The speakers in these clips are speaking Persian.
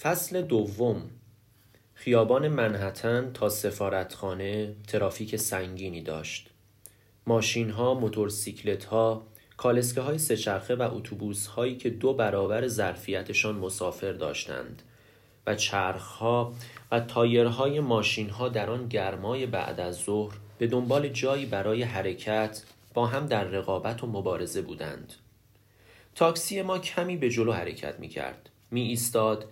فصل دوم. خیابان منحتن تا سفارتخانه ترافیک سنگینی داشت. ماشین ها، موتورسیکلت ها، کالسکه های سهچرخه و اتوبوس هایی که دو برابر ظرفیتشان مسافر داشتند و چرخ ها و تایرهای ماشین ها در آن گرمای بعد از ظهر به دنبال جایی برای حرکت با هم در رقابت و مبارزه بودند. تاکسی ما کمی به جلو حرکت می کرد می ایستاد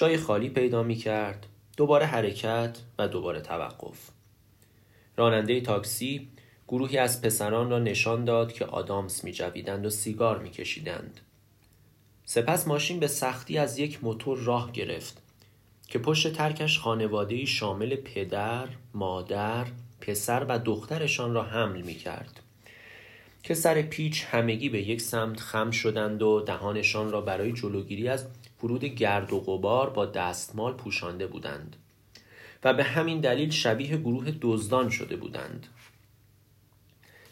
جای خالی پیدا می کرد دوباره حرکت و دوباره توقف راننده تاکسی گروهی از پسران را نشان داد که آدامس می جویدند و سیگار می کشیدند. سپس ماشین به سختی از یک موتور راه گرفت که پشت ترکش خانواده شامل پدر، مادر، پسر و دخترشان را حمل می کرد. که سر پیچ همگی به یک سمت خم شدند و دهانشان را برای جلوگیری از فرود گرد و غبار با دستمال پوشانده بودند و به همین دلیل شبیه گروه دزدان شده بودند.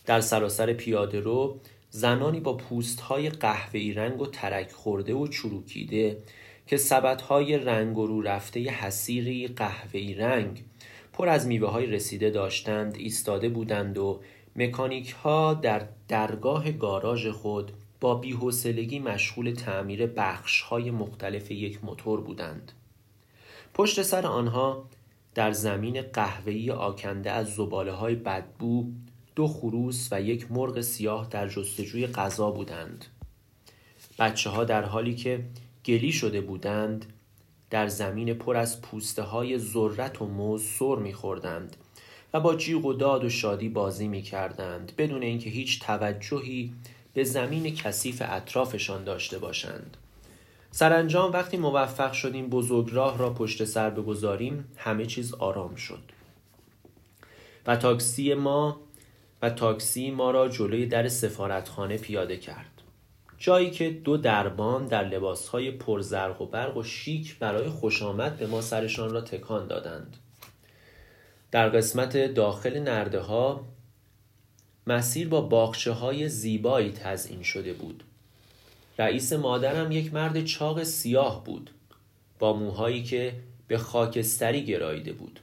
در سراسر پیاده رو زنانی با پوست های قهوه‌ای رنگ و ترک خورده و چروکیده که سبت های رنگ و رو رفته حسیری قهوه‌ای رنگ پر از میوه های رسیده داشتند ایستاده بودند و مکانیک ها در درگاه گاراژ خود با بیحوصلگی مشغول تعمیر بخش های مختلف یک موتور بودند. پشت سر آنها در زمین قهوه‌ای آکنده از زباله های بدبو دو خروس و یک مرغ سیاه در جستجوی غذا بودند. بچه ها در حالی که گلی شده بودند در زمین پر از پوسته های ذرت و موز سر میخوردند و با جیغ و داد و شادی بازی می کردند بدون اینکه هیچ توجهی به زمین کثیف اطرافشان داشته باشند. سرانجام وقتی موفق شدیم بزرگراه را پشت سر بگذاریم همه چیز آرام شد. و تاکسی ما و تاکسی ما را جلوی در سفارتخانه پیاده کرد. جایی که دو دربان در لباسهای پرزرق و برق و شیک برای خوش آمد به ما سرشان را تکان دادند. در قسمت داخل نرده ها مسیر با باخچه های زیبایی تزئین شده بود. رئیس مادرم یک مرد چاق سیاه بود با موهایی که به خاکستری گراییده بود.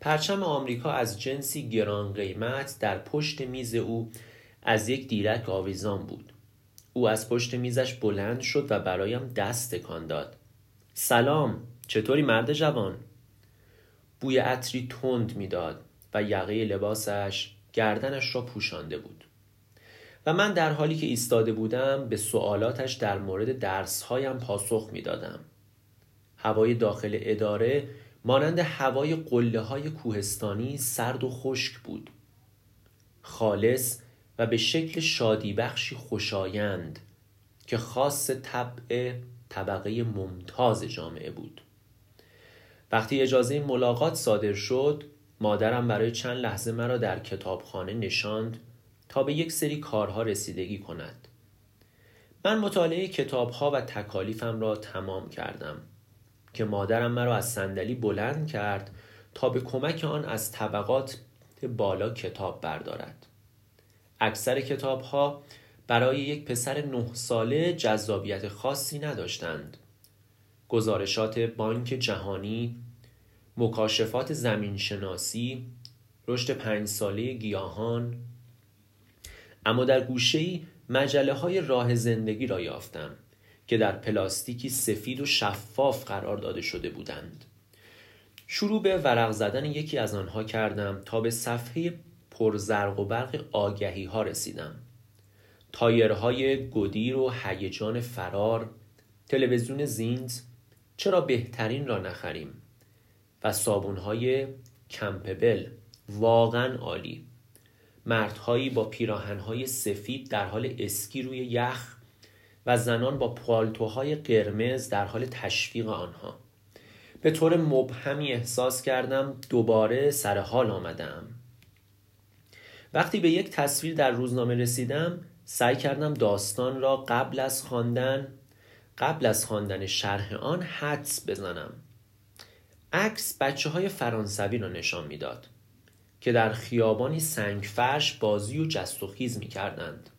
پرچم آمریکا از جنسی گران قیمت در پشت میز او از یک دیرک آویزان بود. او از پشت میزش بلند شد و برایم دست تکان داد. سلام چطوری مرد جوان؟ بوی عطری تند می‌داد و یقه لباسش گردنش را پوشانده بود. و من در حالی که ایستاده بودم به سوالاتش در مورد درسهایم پاسخ می‌دادم. هوای داخل اداره مانند هوای قله های کوهستانی سرد و خشک بود. خالص و به شکل شادی بخشی خوشایند که خاص طبع طبقه ممتاز جامعه بود. وقتی اجازه ملاقات صادر شد مادرم برای چند لحظه مرا در کتابخانه نشاند تا به یک سری کارها رسیدگی کند. من مطالعه کتابها و تکالیفم را تمام کردم که مادرم مرا از صندلی بلند کرد تا به کمک آن از طبقات بالا کتاب بردارد. اکثر کتاب ها برای یک پسر نه ساله جذابیت خاصی نداشتند. گزارشات بانک جهانی مکاشفات زمینشناسی رشد پنج ساله گیاهان. اما در گوشه مجله های راه زندگی را یافتم که در پلاستیکی سفید و شفاف قرار داده شده بودند. شروع به ورق زدن یکی از آنها کردم تا به صفحه پرزرق و برق آگهی ها رسیدم. تایرهای گدیر و هیجان فرار تلویزیون زینز چرا بهترین را نخریم؟ و صابونهای کمپبل. واقعا عالی. مردهایی با پیراهنهای سفید در حال اسکی روی یخ و زنان با پالتوهای قرمز در حال تشویق آنها. به طور مبهمی احساس کردم دوباره سر حال آمدم. وقتی به یک تصویر در روزنامه رسیدم سعی کردم داستان را قبل از خواندن قبل از خواندن شرح آن حدس بزنم. عکس بچه های فرانسوی را نشان می‌داد که در خیابانی سنگ فرش بازی و جست و خیز می کردند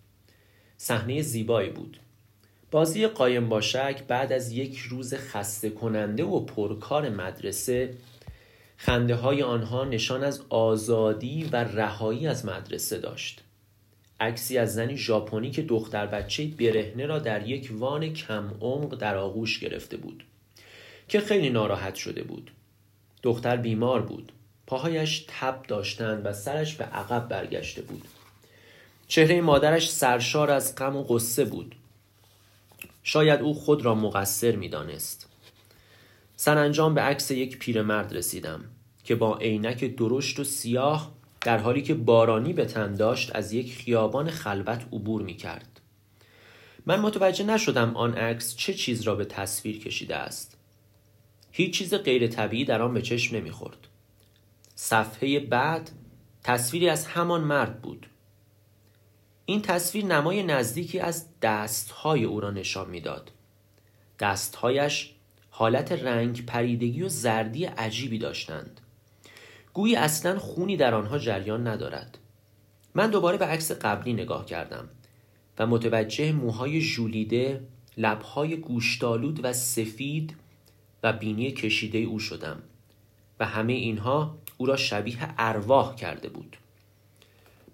صحنه زیبایی بود. بازی قایم باشک بعد از یک روز خسته کننده و پرکار مدرسه خنده های آنها نشان از آزادی و رهایی از مدرسه داشت. عکسی از زنی ژاپنی که دختر بچه برهنه را در یک وان کم عمق در آغوش گرفته بود که خیلی ناراحت شده بود. دختر بیمار بود پاهایش تب داشتند و سرش به عقب برگشته بود چهره مادرش سرشار از غم و غصه بود شاید او خود را مقصر می‌دانست سرانجام به عکس یک پیرمرد رسیدم که با عینک درشت و سیاه در حالی که بارانی به تن داشت از یک خیابان خلوت عبور می کرد. من متوجه نشدم آن عکس چه چیز را به تصویر کشیده است. هیچ چیز غیر طبیعی در آن به چشم نمی‌خورد. صفحه بعد تصویری از همان مرد بود. این تصویر نمای نزدیکی از دستهای او را نشان می‌داد. دستهایش حالت رنگ پریدگی و زردی عجیبی داشتند. گویی اصلا خونی در آنها جریان ندارد من دوباره به عکس قبلی نگاه کردم و متوجه موهای ژولیده لبهای گوشتالود و سفید و بینی کشیده او شدم و همه اینها او را شبیه ارواح کرده بود.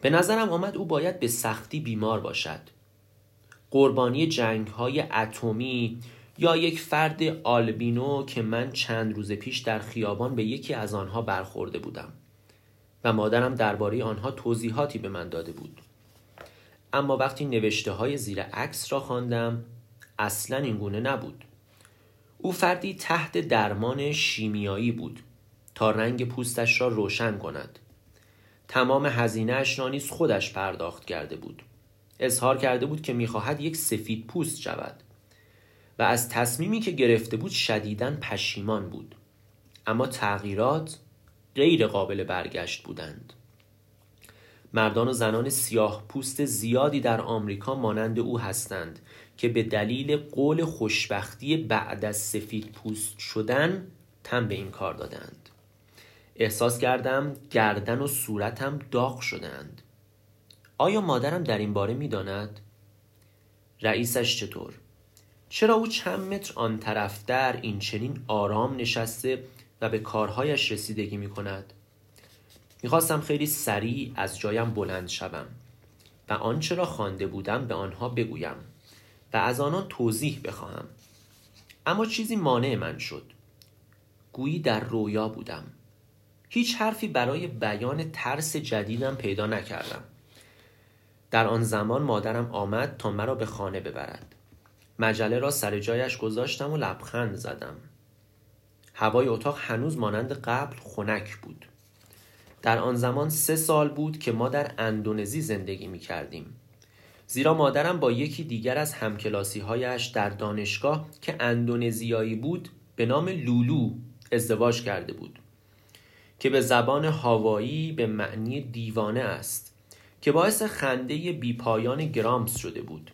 به نظرم آمد او باید به سختی بیمار باشد. قربانی جنگ های اتمی یا یک فرد آلبینو که من چند روز پیش در خیابان به یکی از آنها برخورده بودم و مادرم درباره آنها توضیحاتی به من داده بود. اما وقتی نوشته های زیر عکس را خواندم اصلا این گونه نبود. او فردی تحت درمان شیمیایی بود تا رنگ پوستش را روشن کند. تمام هزینهاش را نیز خودش پرداخت کرده بود. اظهار کرده بود که می‌خواهد یک سفید پوست شود و از تصمیمی که گرفته بود شدیداً پشیمان بود. اما تغییرات غیر قابل برگشت بودند. مردان و زنان سیاه پوست زیادی در آمریکا مانند او هستند که به دلیل قول خوشبختی بعد از سفید پوست شدن تن به این کار دادند. احساس کردم گردن و صورتم داغ شدند. آیا مادرم در این باره می‌داند؟ رئیسش چطور؟ چرا او چند متر آن طرفتر این چنین آرام نشسته و به کارهایش رسیدگی می کند می‌خواستم خیلی سریع از جایم بلند شوم و آنچه را خوانده بودم به آنها بگویم. و از آنان توضیح بخواهم. اما چیزی مانع من شد. گویی در رویا بودم. هیچ حرفی برای بیان ترس جدیدم پیدا نکردم. در آن زمان مادرم آمد تا مرا به خانه ببرد. مجله را سر جایش گذاشتم و لبخند زدم. هوای اتاق هنوز مانند قبل خنک بود. در آن زمان سه سال بود که ما در اندونزی زندگی می کردیم زیرا مادرم با یکی دیگر از همکلاسی هایش در دانشگاه که اندونزیایی بود به نام لولو ازدواج کرده بود که به زبان هاوایی به معنی دیوانه است که باعث خنده بیپایان گرامس شده بود.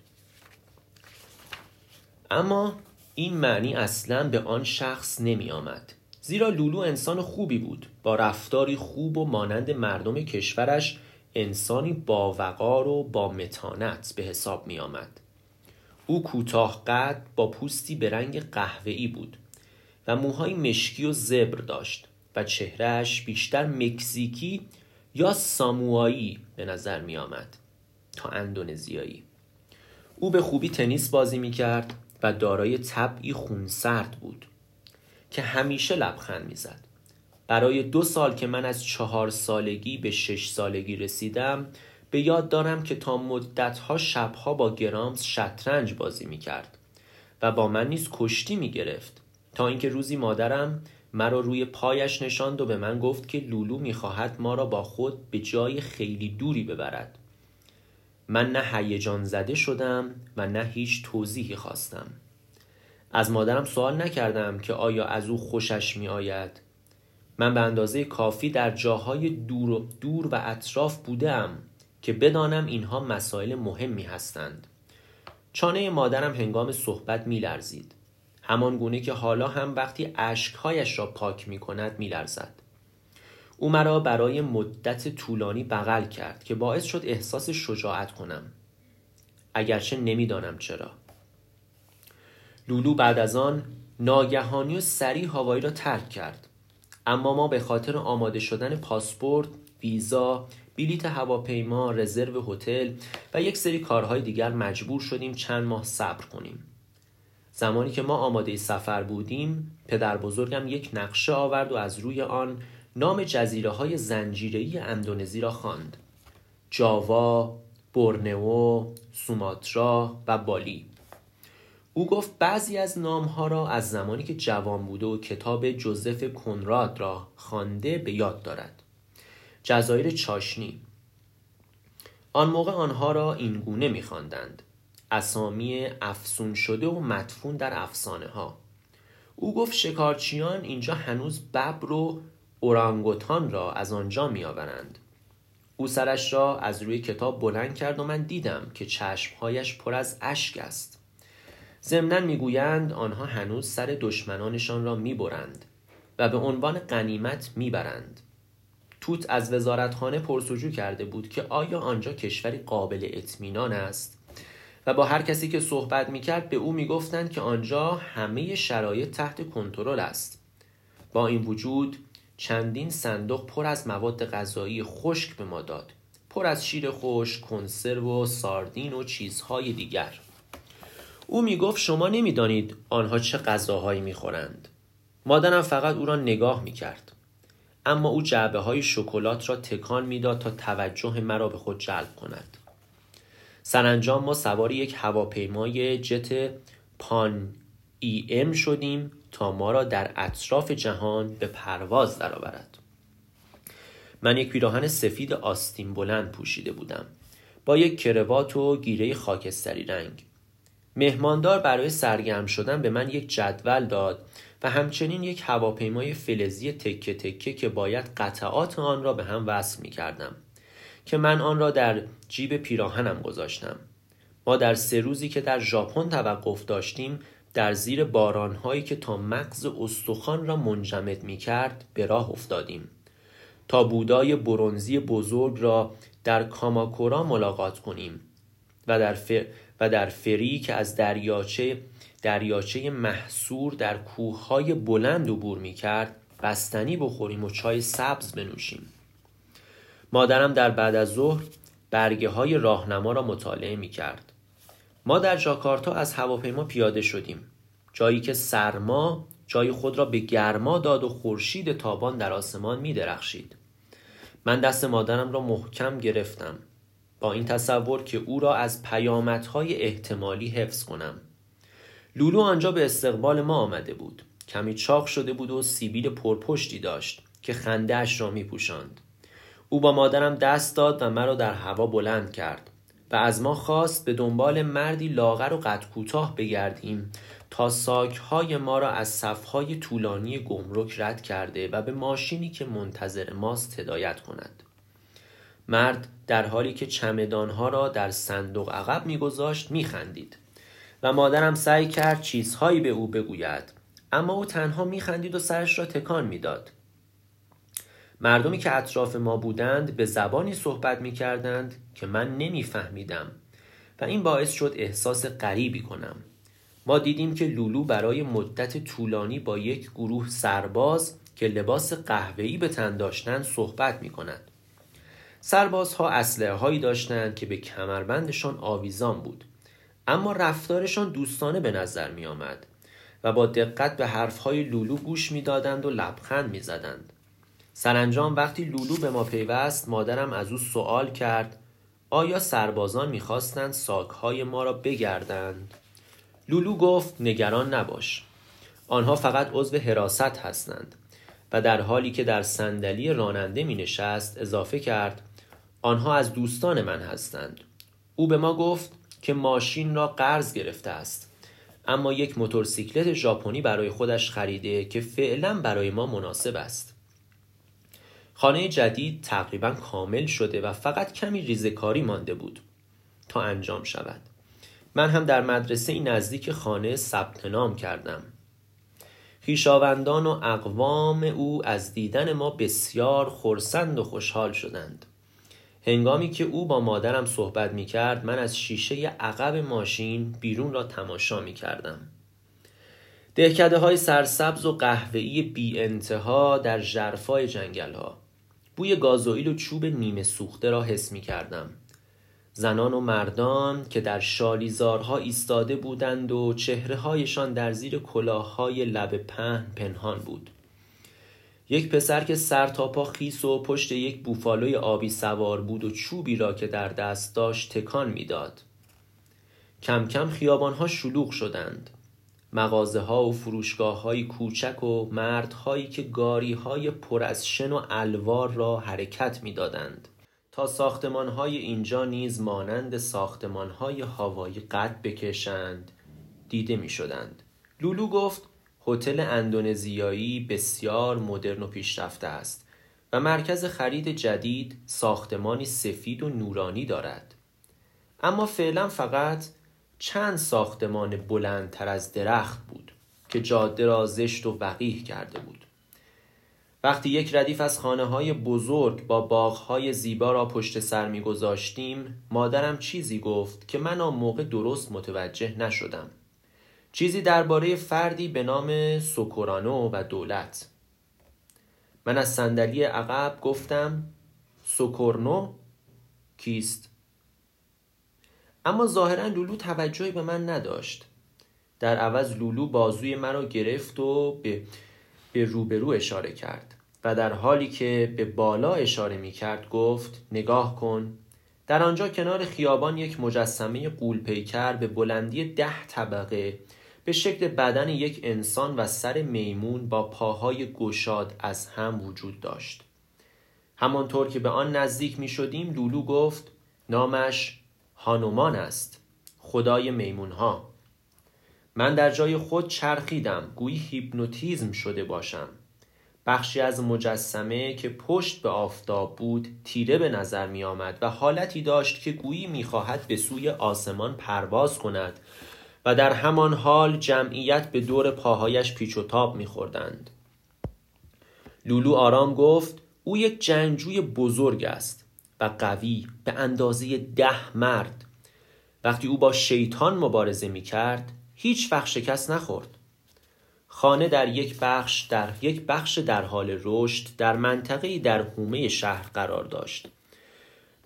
اما این معنی اصلا به آن شخص نمی آمد زیرا لولو انسان خوبی بود با رفتاری خوب و مانند مردم کشورش انسانی با وقار و با متانت به حساب می آمد. او کوتاه قد با پوستی به رنگ قهوه‌ای بود و موهای مشکی و زبر داشت و چهرهش بیشتر مکزیکی یا ساموایی به نظر می آمد تا اندونزیایی او به خوبی تنیس بازی می کرد و دارای طبعی خونسرد بود که همیشه لبخند می‌زد برای دو سال که من از چهار سالگی به شش سالگی رسیدم به یاد دارم که تا مدتها شبها با گرامز شطرنج بازی می‌کرد و با من نیز کشتی می‌گرفت. تا اینکه روزی مادرم مرا روی پایش نشاند و به من گفت که لولو می‌خواهد ما را با خود به جای خیلی دوری ببرد. من نه هیجان زده شدم و نه هیچ توضیحی خواستم. از مادرم سوال نکردم که آیا از او خوشش می آید من به اندازه کافی در جاهای دور و, دور و اطراف بودم که بدانم اینها مسائل مهمی هستند. چانه مادرم هنگام صحبت می لرزید همان گونه که حالا هم وقتی اشکهایش را پاک می کند می لرزد او مرا برای مدت طولانی بغل کرد که باعث شد احساس شجاعت کنم. اگرچه نمی‌دانم چرا. لولو بعد از آن ناگهانی و سریع هوایی را ترک کرد. اما ما به خاطر آماده شدن پاسپورت ویزا بلیت هواپیما رزرو هتل و یک سری کارهای دیگر مجبور شدیم چند ماه صبر کنیم. زمانی که ما آماده سفر بودیم پدر بزرگم یک نقشه آورد و از روی آن نام جزیره های زنجیره‌ای اندونزی را خواند. جاوا، برنئو، سوماترا و بالی. او گفت بعضی از نامها را از زمانی که جوان بوده و کتاب جوزف کنراد را خوانده به یاد دارد. جزایر چاشنی. آن موقع آنها را این گونه میخواندند. اسامی افسون شده و مدفون در افسانه ها او گفت شکارچیان اینجا هنوز ببر و اورانگوتان را از آنجا میآورند. او سرش را از روی کتاب بلند کرد و من دیدم که چشمهایش پر از اشک است. ضمنا می‌گویند آنها هنوز سر دشمنانشان را می‌برند و به عنوان قنیمت می‌برند. توت از وزارتخانه پرسجو کرده بود که آیا آنجا کشوری قابل اطمینان است؟ و با هر کسی که صحبت می‌کرد به او می‌گفتند که آنجا همه شرایط تحت کنترل است. با این وجود چندین صندوق پر از مواد غذایی خشک به ما داد. پر از شیر خشک کنسرو و ساردین و چیزهای دیگر. او می‌گفت شما نمی‌دانید آنها چه غذاهایی می‌خورند. مادرم فقط او را نگاه می‌کرد. اما او جعبه های شکلات را تکان می‌داد تا توجه مرا به خود جلب کند. سرانجام ما سوار یک هواپیمای جت پان ای ام شدیم تا ما را در اطراف جهان به پرواز درآورد. من یک پیراهن سفید آستین بلند پوشیده بودم. با یک کروات و گیره خاکستری رنگ. مهماندار برای سرگرم شدن به من یک جدول داد و همچنین یک هواپیمای فلزی تکه تکه که باید قطعات آن را به هم وصل می کردم که من آن را در جیب پیراهنم گذاشتم. ما در سه روزی که در ژاپن توقف داشتیم در زیر بارانهایی که تا مغز استخوان را منجمد می کرد به راه افتادیم. تا بودای برونزی بزرگ را در کاماکورا ملاقات کنیم و در, و در فری که از دریاچه دریاچه محصور در کوههای بلند عبور می کرد بستنی بخوریم و چای سبز بنوشیم. مادرم در بعد از ظهر برگه های راهنما را مطالعه می کرد ما در جاکارتا از هواپیما پیاده شدیم. جایی که سرما جای خود را به گرما داد و خورشید تابان در آسمان می درخشید. من دست مادرم را محکم گرفتم. با این تصور که او را از پیامدهای احتمالی حفظ کنم. لولو آنجا به استقبال ما آمده بود. کمی چاق شده بود و سیبیل پرپشتی داشت که خندهاش را می پوشند. او با مادرم دست داد و مرا در هوا بلند کرد و از ما خواست به دنبال مردی لاغر و قد کوتاه بگردیم تا ساکهای ما را از صفهای طولانی گمرک رد کرده و به ماشینی که منتظر ماست هدایت کند. مرد در حالی که چمدانها را در صندوق عقب میگذاشت میخندید. و مادرم سعی کرد چیزهایی به او بگوید. اما او تنها میخندید و سرش را تکان می‌داد. مردمی که اطراف ما بودند به زبانی صحبت می‌کردند که من نمیفهمیدم. و این باعث شد احساس غریبی کنم. ما دیدیم که لولو برای مدت طولانی با یک گروه سرباز که لباس قهوه‌ای به تن داشتند صحبت می کند. سربازها اسلحه هایی داشتند که به کمربندشان آویزان بود اما رفتارشان دوستانه به نظر می آمد و با دقت به حرفهای لولو گوش می‌دادند و لبخند می‌زدند. سرانجام وقتی لولو به ما پیوست مادرم از او سوال کرد آیا سربازان می‌خواستند ساکهای ما را بگردند؟ لولو گفت نگران نباش آنها فقط عضو حراست هستند و در حالی که در صندلی راننده می نشست اضافه کرد آنها از دوستان من هستند. او به ما گفت که ماشین را قرض گرفته است. اما یک موتورسیکلت ژاپنی برای خودش خریده که فعلا برای ما مناسب است. خانه جدید تقریبا کامل شده و فقط کمی ریزکاری مانده بود تا انجام شود. من هم در مدرسه نزدیک خانه ثبت نام کردم. خیشاوندان و اقوام او از دیدن ما بسیار خرسند و خوشحال شدند. هنگامی که او با مادرم صحبت می کرد من از شیشه عقب ماشین بیرون را تماشا می کردم دهکده های سرسبز و قهوه‌ای بی انتها در جرفای جنگل ها بوی گازوئیل و چوب نیمه سوخته را حس می کردم زنان و مردان که در شالیزارها ایستاده بودند و چهره هایشان در زیر کلاههای لب پهن پنهان بود. یک پسر که سر تا پا خیس و پشت یک بوفالوی آبی سوار بود و چوبی را که در دست داشت تکان می‌داد. کم کم خیابانها شلوغ شدند. مغازه ها و فروشگاه های کوچک و مردهایی که گاری های پر از شن و الوار را حرکت می‌دادند. تا ساختمان های اینجا نیز مانند ساختمان های هوایی قد بکشند دیده می شدند. لولو گفت هتل اندونزیایی بسیار مدرن و پیشرفته است و مرکز خرید جدید ساختمانی سفید و نورانی دارد. اما فعلا فقط چند ساختمان بلندتر از درخت بود که جاده را زشت و وقیح کرده بود. وقتی یک ردیف از خانه های بزرگ با باغ های زیبا را پشت سر می گذاشتیم مادرم چیزی گفت که من آن موقع درست متوجه نشدم. چیزی درباره فردی به نام سوکورانو و دولت. من از صندلی عقب گفتم سوکورنو کیست؟ اما ظاهرا لولو توجهی به من نداشت. در عوض لولو بازوی مرا گرفت و به, به روبرو اشاره کرد و در حالی که به بالا اشاره می کرد گفت نگاه کن. در آنجا کنار خیابان یک مجسمه قولپیکر به بلندی ده طبقه به شکل بدن یک انسان و سر میمون با پاهای گشاد از هم وجود داشت. همانطور که به آن نزدیک می شدیم لولو گفت نامش هانومان است خدای میمون ها من در جای خود چرخیدم گویی هیپنوتیزم شده باشم. بخشی از مجسمه که پشت به آفتاب بود تیره به نظر می آمد و حالتی داشت که گویی می خواهد به سوی آسمان پرواز کند و در همان حال جمعیت به دور پاهایش پیچ و تاب میخوردند. لولو آرام گفت او یک جنگجوی بزرگ است و قوی به اندازه ده مرد. وقتی او با شیطان مبارزه می کرد هیچ وقت شکست نخورد. خانه در یک بخش در یک بخش در حال رشد در منطقه‌ای در حومه شهر قرار داشت.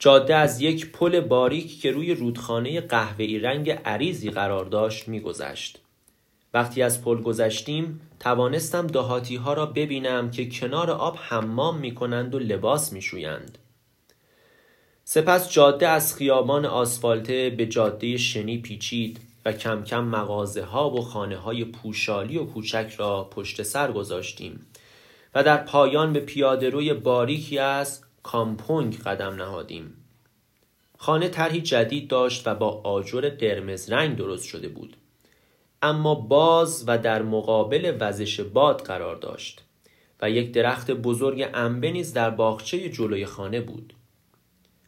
جاده از یک پل باریک که روی رودخانه قهوه‌ای رنگ عریضی قرار داشت میگذشت. وقتی از پل گذشتیم توانستم دهاتی ها را ببینم که کنار آب حمام می کنند و لباس می شویند. سپس جاده از خیابان آسفالته به جاده شنی پیچید و کم کم مغازه ها و خانه های پوشالی و کوچک را پشت سر گذاشتیم و در پایان به پیاده روی باریکی از کامپونگ قدم نهادیم. خانه طرحی جدید داشت و با آجر قرمز رنگ درست شده بود. اما باز و در مقابل وزش باد قرار داشت و یک درخت بزرگ انبه نیز در باغچه جلوی خانه بود.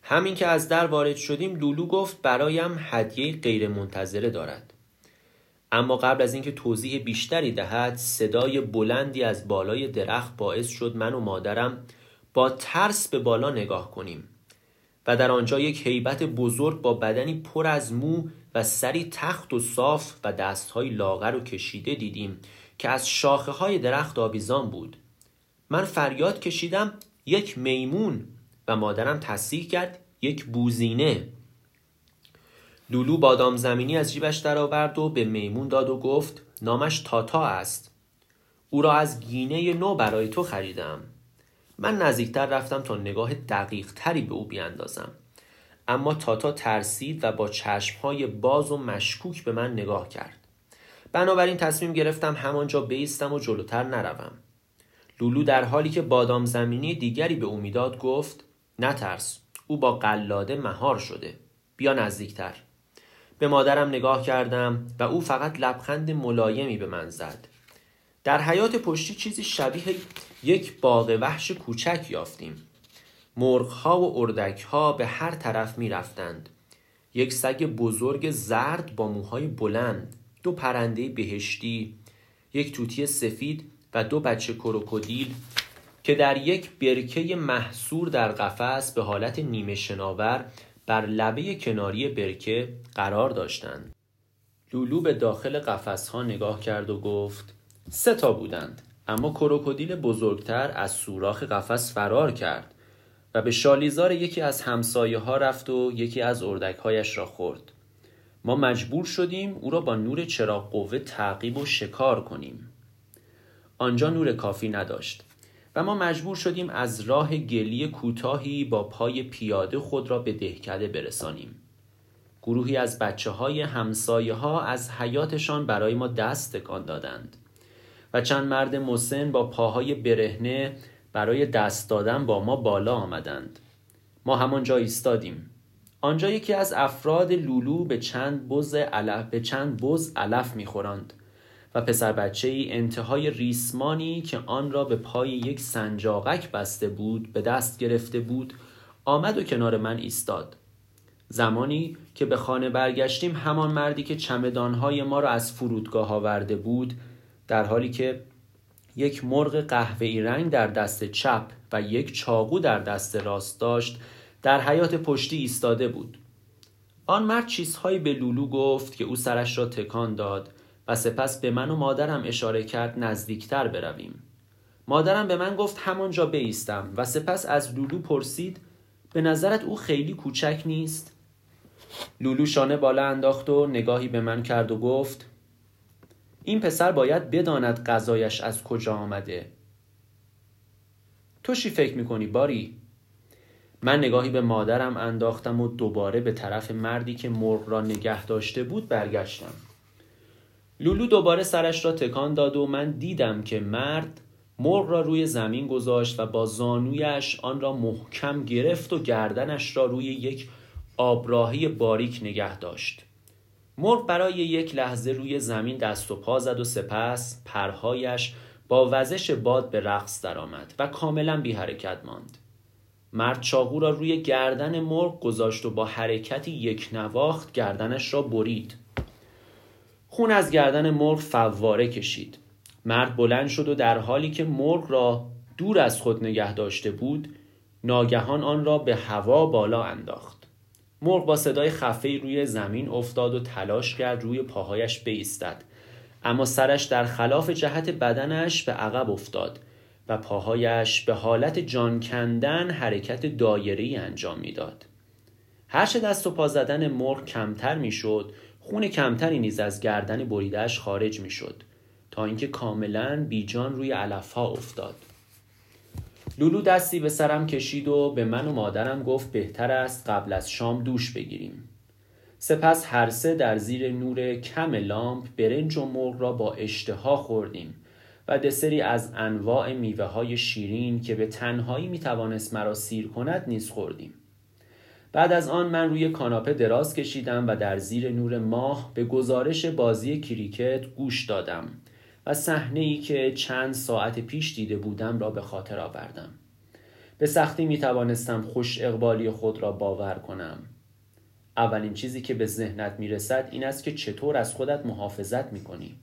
همین که از در وارد شدیم لولو گفت برایم هدیه غیر منتظره دارد. اما قبل از اینکه توضیح بیشتری دهد صدای بلندی از بالای درخت باعث شد من و مادرم با ترس به بالا نگاه کنیم و در آنجا یک حیبت بزرگ با بدنی پر از مو و سری تخت و صاف و دستهای لاغر و کشیده دیدیم که از شاخه های درخت آویزان بود. من فریاد کشیدم یک میمون! و مادرم تصدیق کرد یک بوزینه! لولو بادام زمینی از جیبش درآورد و به میمون داد و گفت نامش تاتا است. او را از گینه نو برای تو خریدم. من نزدیکتر رفتم تا نگاه دقیق تری به او بیاندازم. اما تاتا ترسید و با چشمهای باز و مشکوک به من نگاه کرد. بنابراین تصمیم گرفتم همانجا بیستم و جلوتر نروم. لولو در حالی که بادام زمینی دیگری به او گفت نترس او با قلاده مهار شده. بیا نزدیکتر. به مادرم نگاه کردم و او فقط لبخند ملایمی به من زد. در حیات پشتی چیزی شبیه یک باغ وحش کوچک یافتیم. مرغها و اردکها به هر طرف می رفتند. یک سگ بزرگ زرد با موهای بلند دو پرنده بهشتی یک توتی سفید و دو بچه کروکودیل که در یک برکه محصور در قفس به حالت نیمه شناور بر لبه کناری برکه قرار داشتند. لولو به داخل قفس ها نگاه کرد و گفت سه تا بودند. اما کروکودیل بزرگتر از سوراخ قفس فرار کرد و به شالیزار یکی از همسایه ها رفت و یکی از اردکهایش را خورد. ما مجبور شدیم او را با نور چراغ قوه تعقیب و شکار کنیم. آنجا نور کافی نداشت و ما مجبور شدیم از راه گلی کوتاهی با پای پیاده خود را به دهکده برسانیم. گروهی از بچه های همسایه ها از حیاتشان برای ما دست تکان دادند. و چند مرد مسن با پاهای برهنه برای دست دادن با ما بالا آمدند. ما همانجا ایستادیم. آنجا یکی از افراد لولو به چند بز علف به چند بز علف می‌خورند و پسر بچه ای انتهای ریسمانی که آن را به پای یک سنجاقک بسته بود به دست گرفته بود آمد و کنار من ایستاد. زمانی که به خانه برگشتیم همان مردی که چمدانهای ما را از فرودگاه آورده بود در حالی که یک مرغ قهوه‌ای رنگ در دست چپ و یک چاقو در دست راست داشت در حیات پشتی ایستاده بود. آن مرد چیزهایی به لولو گفت که او سرش را تکان داد و سپس به من و مادرم اشاره کرد نزدیکتر برویم. مادرم به من گفت همانجا بیستم و سپس از لولو پرسید به نظرت او خیلی کوچک نیست؟ لولو شانه بالا انداخت و نگاهی به من کرد و گفت این پسر باید بداند غذایش از کجا آمده. تو چی فکر می‌کنی باری؟ من نگاهی به مادرم انداختم و دوباره به طرف مردی که مرغ را نگه داشته بود برگشتم. لولو دوباره سرش را تکان داد و من دیدم که مرد مرغ را روی زمین گذاشت و با زانویش آن را محکم گرفت و گردنش را روی یک آبراهی باریک نگه داشت. مرغ برای یک لحظه روی زمین دست و پا زد و سپس پرهایش با وزش باد به رقص درآمد و کاملا بی حرکت ماند. مرد چاقو را روی گردن مرغ گذاشت و با حرکتی یک نواخت گردنش را برید. خون از گردن مرغ فواره کشید. مرد بلند شد و در حالی که مرغ را دور از خود نگه داشته بود ناگهان آن را به هوا بالا انداخت. مرغ با صدای خفه روی زمین افتاد و تلاش کرد روی پاهایش بایستد اما سرش در خلاف جهت بدنش به عقب افتاد و پاهایش به حالت جان کندن حرکت دایره‌ای انجام می‌داد. هرچه دست و پا زدن مرغ کمتر می‌شد خون کمتری نیز از گردن بریدهش خارج می‌شد تا اینکه کاملا بیجان روی علفها افتاد لولو دستی به سرم کشید و به من و مادرم گفت بهتر است قبل از شام دوش بگیریم. سپس هر سه در زیر نور کم لامپ برنج و مرغ را با اشتها خوردیم و دسری از انواع میوه های شیرین که به تنهایی می توانست مرا سیر کند نیز خوردیم. بعد از آن من روی کاناپه دراز کشیدم و در زیر نور ماه به گزارش بازی کریکت گوش دادم. و صحنه ای که چند ساعت پیش دیده بودم را به خاطر آوردم. به سختی می توانستم خوش اقبالی خود را باور کنم. اولین چیزی که به ذهنت می رسد این است که چطور از خودت محافظت می کنی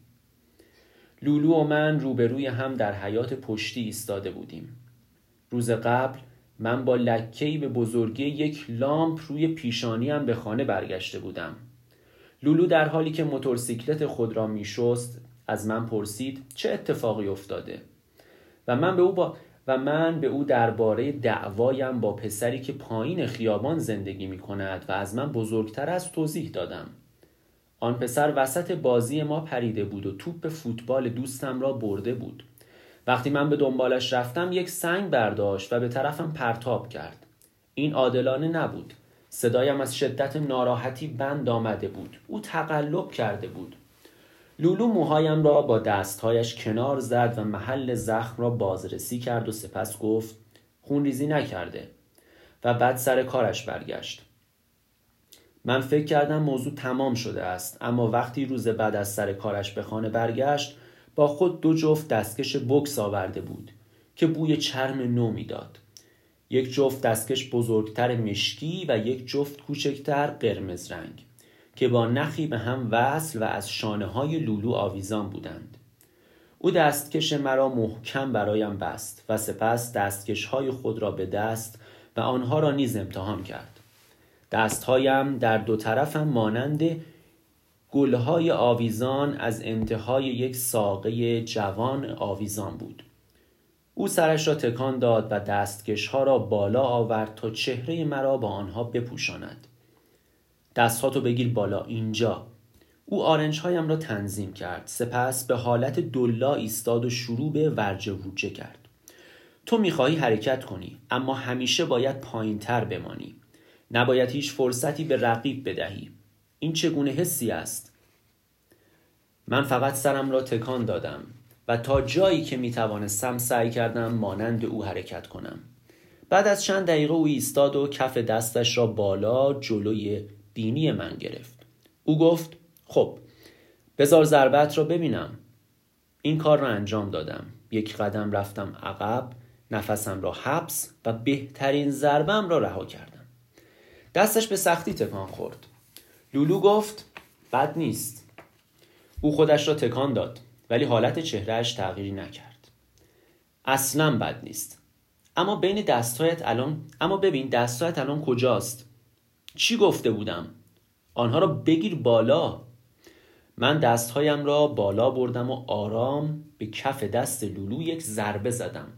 لولو و من روبروی هم در حیات پشتی ایستاده بودیم. روز قبل من با لکهی به بزرگی یک لامپ روی پیشانیم به خانه برگشته بودم. لولو در حالی که موتورسیکلت خود را میشست از من پرسید چه اتفاقی افتاده؟ و من به او با و من به او درباره دعوایم با پسری که پایین خیابان زندگی می کند و از من بزرگتر است توضیح دادم. آن پسر وسط بازی ما پریده بود و توپ فوتبال دوستم را برده بود. وقتی من به دنبالش رفتم یک سنگ برداشت و به طرفم پرتاب کرد. این عادلانه نبود. صدایم از شدت ناراحتی بند آمده بود. او تقلب کرده بود. لولو موهایم را با دستهایش کنار زد و محل زخم را بازرسی کرد و سپس گفت خونریزی نکرده. و بعد سر کارش برگشت. من فکر کردم موضوع تمام شده است اما وقتی روز بعد از سر کارش به خانه برگشت با خود دو جفت دستکش بکس آورده بود که بوی چرم نو می‌داد. یک جفت دستکش بزرگتر مشکی و یک جفت کوچکتر قرمز رنگ. که با نخی به هم وصل و از شانه های لولو آویزان بودند. او دستکش مرا محکم برایم بست و سپس دستکش های خود را به دست و آنها را نیز امتحان کرد. دستهایم در دو طرفم مانند گلهای آویزان از انتهای یک ساقه جوان آویزان بود. او سرش را تکان داد و دستکش ها را بالا آورد تا چهره مرا با آنها بپوشاند. دستهاتو بگیر بالا اینجا. او آرنج هایم را تنظیم کرد. سپس به حالت دلا ایستاد و شروع به ورجه ووجه کرد. تو می‌خواهی حرکت کنی اما همیشه باید پایین تر بمانی. نباید هیچ فرصتی به رقیب بدهی. این چگونه حسی است؟ من فقط سرم را تکان دادم و تا جایی که می‌توانستم سعی کردم مانند او حرکت کنم. بعد از چند دقیقه او ایستاد و کف دستش را بالا جلوی بینی من گرفت. او گفت خب بزار ضربت را ببینم. این کار را انجام دادم. یک قدم رفتم عقب نفسم را حبس و بهترین ضربم را رها کردم. دستش به سختی تکان خورد. لولو گفت بد نیست. او خودش را تکان داد ولی حالت چهرهش تغییری نکرد. اصلا بد نیست. اما بین دستهایت الان اما ببین دستهایت الان کجاست؟ چی گفته بودم؟ آنها را بگیر بالا. من دستهایم را بالا بردم و آرام به کف دست لولو یک ضربه زدم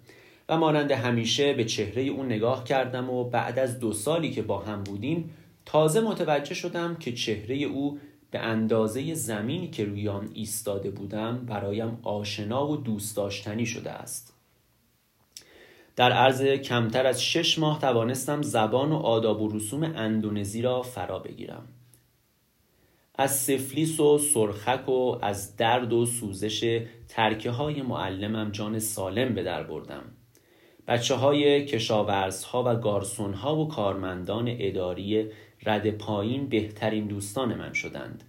و مانند همیشه به چهره او نگاه کردم و بعد از دو سالی که با هم بودیم تازه متوجه شدم که چهره او به اندازه زمینی که روی آن ایستاده بودم برایم آشنا و دوست داشتنی شده است. در عرض کمتر از شش ماه توانستم زبان و آداب و رسوم اندونزی را فرا بگیرم از سفلیس و سرخک و از درد و سوزش ترکه های معلمم جان سالم به در بردم بچه های کشاورزها و گارسونها و کارمندان اداری رد پایین بهترین دوستان من شدند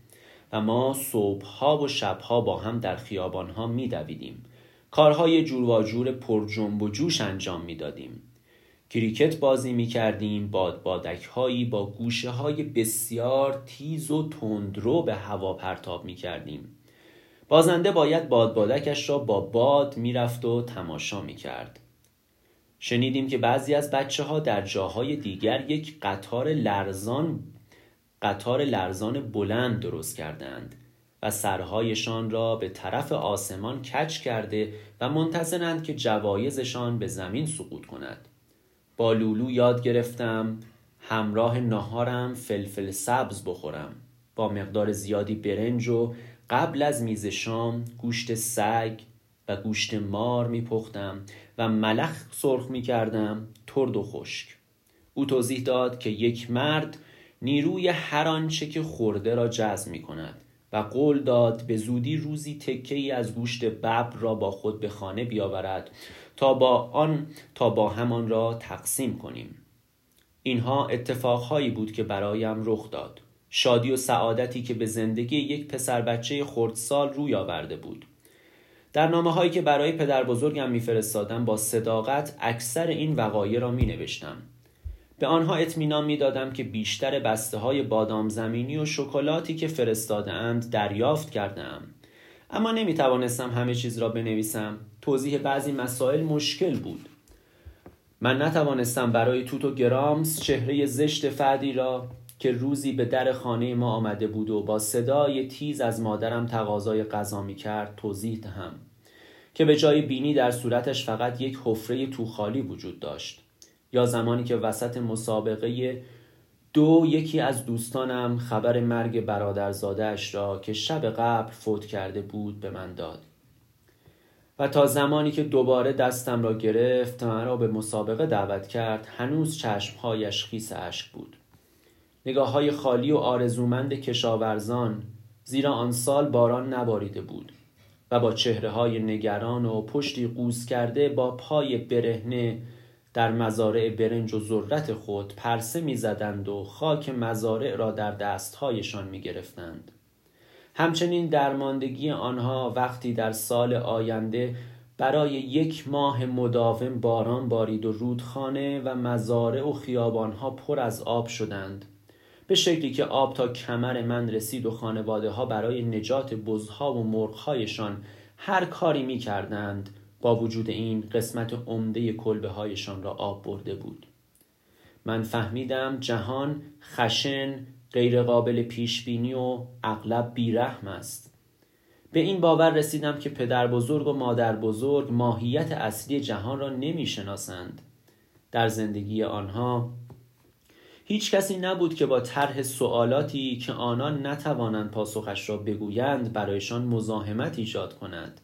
و ما صبحها و شبها با هم در خیابانها می دویدیم. کارهای جور و جور پر جنب و جوش انجام می دادیم. کریکت بازی می کردیم باد بادک هایی با گوشه های بسیار تیز و تندرو به هوا پرتاب می کردیم. بازنده باید باد بادکش را با باد می‌رفت و تماشا می کرد. شنیدیم که بعضی از بچه ها در جاهای دیگر یک قطار لرزان قطار لرزان بلند درست کردند و سرهایشان را به طرف آسمان کچ کرده و منتظرند که جوایزشان به زمین سقوط کند. با لولو یاد گرفتم همراه نهارم فلفل سبز بخورم. با مقدار زیادی برنج و قبل از میز شام گوشت سگ و گوشت مار میپختم و ملخ سرخ می‌کردم ترد و خشک. او توضیح داد که یک مرد نیروی هر آنچه که خورده را جذب می کند و قول داد به زودی روزی تکه ای از گوشت ببر را با خود به خانه بیاورد تا با آن تا با همان را تقسیم کنیم. اینها اتفاقهایی بود که برایم رخ داد. شادی و سعادتی که به زندگی یک پسر بچه خردسال روی آورده بود. در نامه هایی که برای پدر بزرگم میفرستادم با صداقت اکثر این وقایع را می نوشتم به آنها اطمینان می‌دادم که بیشتر بسته های بادام زمینی و شکلاتی که فرستاده اند دریافت کردم اما نمی توانستم همه چیز را بنویسم. توضیح بعضی مسائل مشکل بود. من نتوانستم برای توت و گرامس چهره زشت فردی را که روزی به در خانه ما آمده بود و با صدای تیز از مادرم تقاضای غذا می کرد توضیح دهم که به جای بینی در صورتش فقط یک حفره توخالی وجود داشت. یا زمانی که وسط مسابقه دو یکی از دوستانم خبر مرگ برادرزادهاش را که شب قبل فوت کرده بود به من داد. و تا زمانی که دوباره دستم را گرفت و را به مسابقه دعوت کرد. هنوز چشمهایش خیس اشک بود. نگاه های خالی و آرزومند کشاورزان زیرا آن سال باران نباریده بود و با چهره های نگران و پشتی قوز کرده با پای برهنه در مزارع برنج و ذرت خود پرسه می‌زدند و خاک مزارع را در دستهایشان می‌گرفتند. همچنین درماندگی آنها وقتی در سال آینده برای یک ماه مداوم باران بارید و رودخانه و مزارع و خیابانها پر از آب شدند به شکلی که آب تا کمر من رسید و خانواده ها برای نجات بزها و مرغهایشان هر کاری می کردند با وجود این قسمت عمده کلبه هایشان را آب برده بود. من فهمیدم جهان خشن غیر قابل پیش بینی و اغلب بیرحم است. به این باور رسیدم که پدر بزرگ و مادر بزرگ ماهیت اصلی جهان را نمی شناسند در زندگی آنها هیچ کسی نبود که با طرح سوالاتی که آنان نتوانند پاسخش را بگویند برایشان مزاحمت ایجاد کند.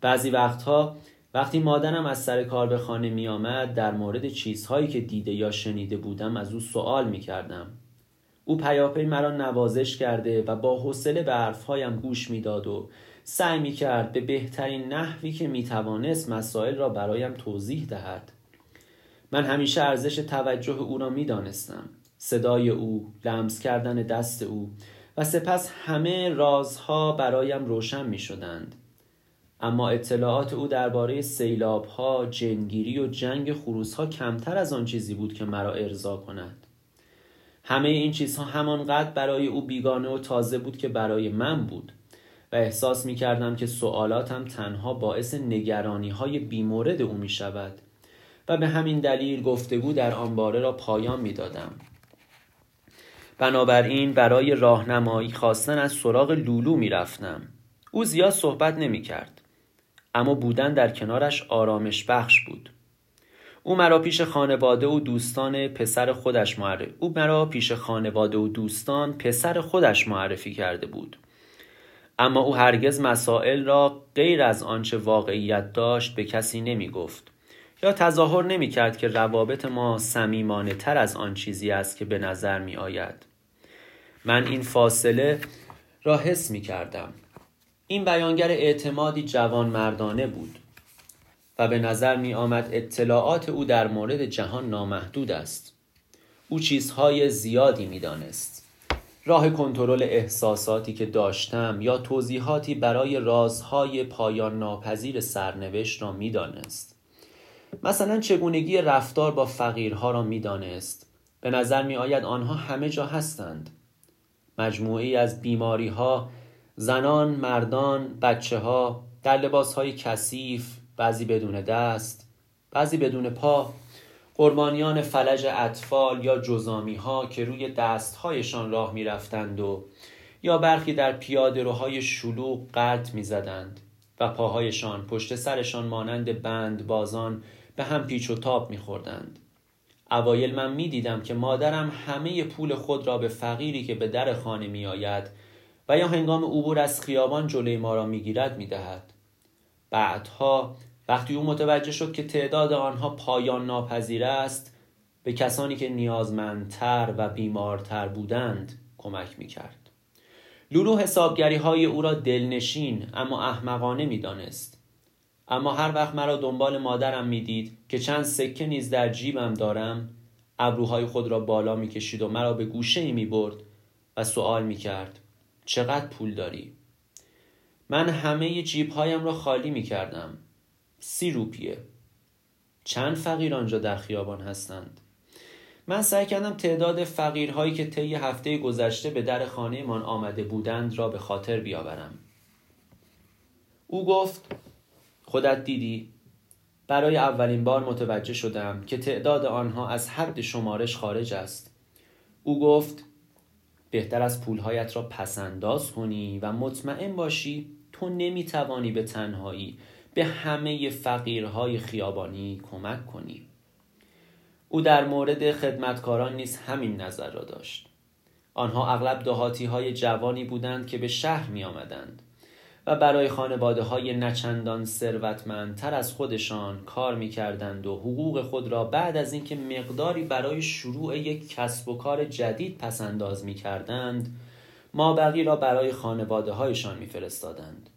بعضی وقتها وقتی مادرم از سر کار به خانه می آمد در مورد چیزهایی که دیده یا شنیده بودم از او سوال می کردم. او پیاپی مرا نوازش کرده و با حوصله به حرفهایم گوش می‌داد و سعی می کرد به بهترین نحوی که می توانست مسائل را برایم توضیح دهد. من همیشه ارزش توجه او را می دانستم. صدای او، لمس کردن دست او و سپس همه رازها برایم روشن می شدند. اما اطلاعات او درباره سیلاب ها، جنگیری و جنگ خروس ها کمتر از آن چیزی بود که مرا ارضا کند. همه این چیزها همانقدر برای او بیگانه و تازه بود که برای من بود و احساس می کردم که سوالاتم تنها باعث نگرانی های بیمورد او می شود و به همین دلیل گفتگو در آنباره را پایان می دادم. بنابراین برای راهنمایی خواستن از سراغ لولو می رفتم. او زیاد صحبت نمی کرد. اما بودن در کنارش آرامش بخش بود. او مرا پیش خانواده و دوستان پسر خودش معرفی او مرا پیش خانواده و دوستان پسر خودش معرفی کرده بود. اما او هرگز مسائل را غیر از آنچه واقعیت داشت به کسی نمی گفت یا تظاهر نمی کرد که روابط ما سمیمانه تر از آن چیزی است که به نظر می آید من این فاصله را حس می کردم این بیانگر اعتمادی جوان مردانه بود و به نظر می آمد اطلاعات او در مورد جهان نامحدود است او چیزهای زیادی می دانست. راه کنترل احساساتی که داشتم یا توضیحاتی برای رازهای پایان ناپذیر سرنوشت را می دانست. مثلا چگونگی رفتار با فقیرها را می دانست. به نظر می آید آنها همه جا هستند. مجموعی از بیماری ها زنان، مردان، بچه ها در لباس های کثیف، بعضی بدون دست، بعضی بدون پا، قربانیان فلج اطفال یا جزامی ها که روی دستهایشان راه می رفتند و یا برخی در پیاده روهای شلوغ قرد می زدند و پاهایشان پشت سرشان مانند بند بازان به هم پیچ و تاب می خوردند. اوایل من می دیدم که مادرم همه پول خود را به فقیری که به در خانه می آید و یا هنگام عبور از خیابان جلوی ما را می‌گیرد می‌دهد. بعدها وقتی او متوجه شد که تعداد آنها پایان ناپذیر است به کسانی که نیازمندتر و بیمارتر بودند کمک می‌کرد. لولو حسابگری های او را دلنشین اما احمقانه می‌دانست. اما هر وقت مرا دنبال مادرم می‌دید که چند سکه نیز در جیبم دارم ابروهای خود را بالا می‌کشید و مرا به گوشه ای می برد و سوال می کرد چقدر پول داری؟ من همه جیب هایم را خالی می کردم سی روپیه چند فقیر آنجا در خیابان هستند؟ من سعی کردم تعداد فقیرهایی که طی هفته گذشته به در خانه من آمده بودند را به خاطر بیاورم او گفت خودت دیدی برای اولین بار متوجه شدم که تعداد آنها از حد شمارش خارج است او گفت بهتر از پولهایت را پسنداز کنی و مطمئن باشی تو نمی‌توانی به تنهایی به همه فقیرهای خیابانی کمک کنی. او در مورد خدمتکاران نیز همین نظر را داشت. آنها اغلب دهاتی های جوانی بودند که به شهر می آمدند و برای خانواده های نچندان ثروتمندتر از خودشان کار می کردند و حقوق خود را بعد از اینکه مقداری برای شروع یک کسب و کار جدید پسنداز کردند مابقی را برای خانواده هایشان می فرستادند.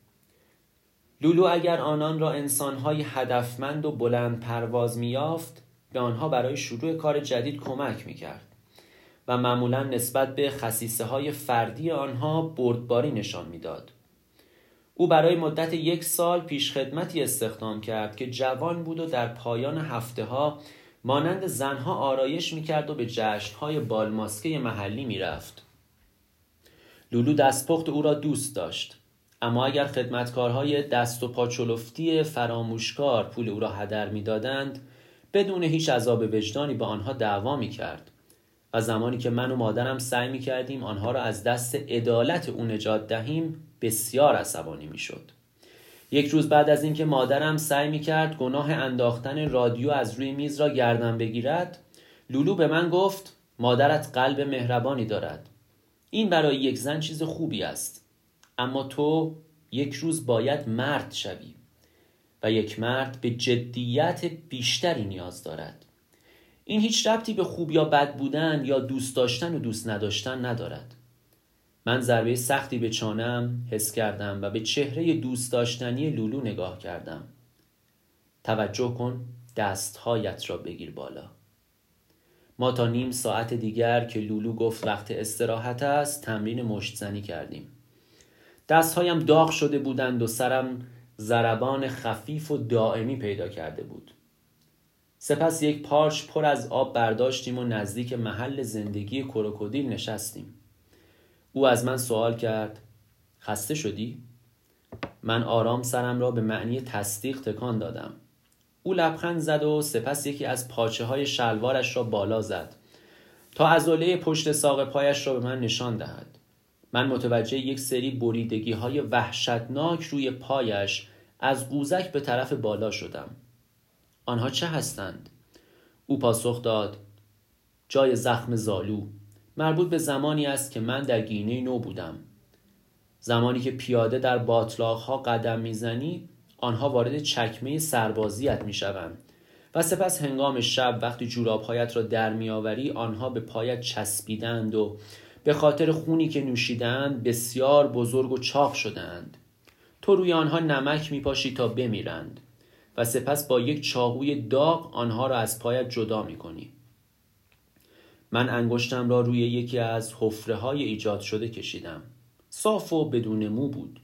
لولو اگر آنان را انسانهای هدفمند و بلند پرواز می یافت به آنها برای شروع کار جدید کمک می کرد و معمولا نسبت به خصیصه های فردی آنها بردباری نشان می‌داد. او برای مدت یک سال پیش خدمتی استخدام کرد که جوان بود و در پایان هفته ها مانند زنها آرایش می‌کرد و به جشنهای بالماسکه محلی می‌رفت. لولو دستپخت او را دوست داشت اما اگر خدمتکارهای دست و پاچلفتی فراموشکار پول او را هدر می‌دادند بدون هیچ عذاب وجدانی با آنها دعوا می کرد و زمانی که من و مادرم سعی می کردیم آنها را از دست عدالت او نجات دهیم بسیار عصبانی می شد. یک روز بعد از اینکه مادرم سعی می کرد گناه انداختن رادیو از روی میز را گردن بگیرد لولو به من گفت مادرت قلب مهربانی دارد. این برای یک زن چیز خوبی است. اما تو یک روز باید مرد شوی و یک مرد به جدیت بیشتری نیاز دارد. این هیچ ربطی به خوب یا بد بودن یا دوست داشتن و دوست نداشتن ندارد. من ضربه سختی به چانم حس کردم و به چهره دوست داشتنی لولو نگاه کردم. توجه کن دستهایت را بگیر بالا. ما تا نیم ساعت دیگر که لولو گفت وقت استراحت است تمرین مشت زنی کردیم. دستهایم داغ شده بودند و سرم ضربان خفیف و دائمی پیدا کرده بود. سپس یک پارچ پر از آب برداشتیم و نزدیک محل زندگی کروکودیل نشستیم. او از من سوال کرد. خسته شدی؟ من آرام سرم را به معنی تصدیق تکان دادم. او لبخند زد و سپس یکی از پاچه های شلوارش را بالا زد. تا ازوله پشت ساق پایش را به من نشان دهد. من متوجه یک سری بریدگی های وحشتناک روی پایش از قوزک به طرف بالا شدم. آنها چه هستند؟ او پاسخ داد. جای زخم زالو. مربوط به زمانی است که من در گینه نو بودم. زمانی که پیاده در باطلاق ها قدم می‌زنی آنها وارد چکمه سربازیت می‌شوند و سپس هنگام شب وقتی جورابهایت را در میآوری آنها به پایت چسبیدند و به خاطر خونی که نوشیدند بسیار بزرگ و چاق شدند. تو روی آنها نمک میپاشی تا بمیرند و سپس با یک چاقوی داغ آنها را از پایت جدا می‌کنی. من انگشتم را روی یکی از حفره های ایجاد شده کشیدم. صاف و بدون مو بود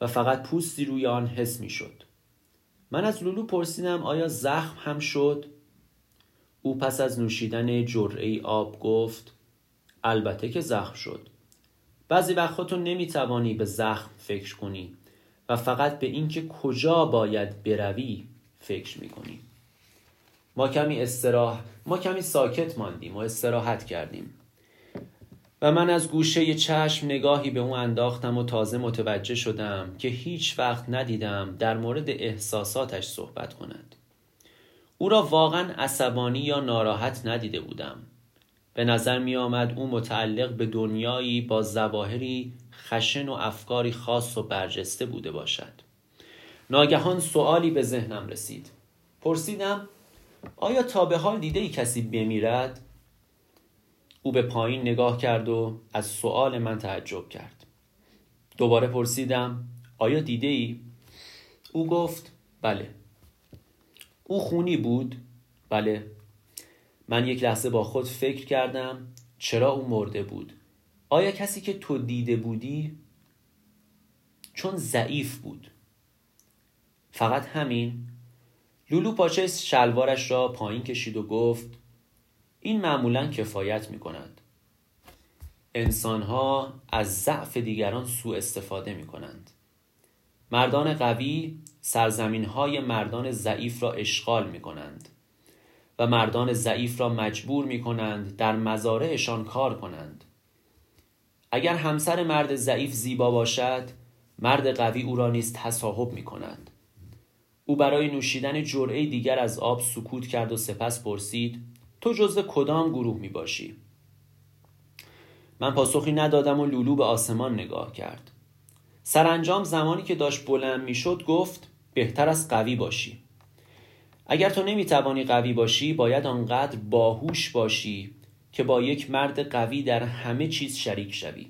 و فقط پوستی روی آن حس می شد من از لولو پرسیدم آیا زخم هم شد؟ او پس از نوشیدن جرعه آب گفت البته که زخم شد. بعضی وقتا تو نمی‌توانی به زخم فکر کنی و فقط به اینکه کجا باید بروی فکر می‌کنی. ما کمی استراح ما کمی ساکت ماندیم و استراحت کردیم. و من از گوشه چشم نگاهی به او انداختم و تازه متوجه شدم که هیچ وقت ندیدم در مورد احساساتش صحبت کند. او را واقعا عصبانی یا ناراحت ندیده بودم. به نظر می آمد او متعلق به دنیایی با زواهری خشن و افکاری خاص و برجسته بوده باشد. ناگهان سوالی به ذهنم رسید. پرسیدم آیا تا به حال دیده ای کسی بمیرد؟ او به پایین نگاه کرد و از سؤال من تعجب کرد دوباره پرسیدم آیا دیده ای؟ او گفت بله او خونی بود؟ بله من یک لحظه با خود فکر کردم چرا او مرده بود آیا کسی که تو دیده بودی چون ضعیف بود فقط همین لولو پاچه شلوارش را پایین کشید و گفت این معمولا کفایت می کند انسانها از ضعف دیگران سوء استفاده می کنند مردان قوی سرزمین های مردان ضعیف را اشغال می کنند و مردان ضعیف را مجبور می کنند در مزارعشان کار کنند. اگر همسر مرد ضعیف زیبا باشد مرد قوی او را نیز تصاحب می کنند او برای نوشیدن جرعه دیگر از آب سکوت کرد و سپس پرسید تو جزو کدام گروه می باشی؟ من پاسخی ندادم و لولو به آسمان نگاه کرد. سرانجام زمانی که داشت بلند می شد گفت بهتر از قوی باشی. اگر تو نمی توانی قوی باشی باید آنقدر باهوش باشی که با یک مرد قوی در همه چیز شریک شوی.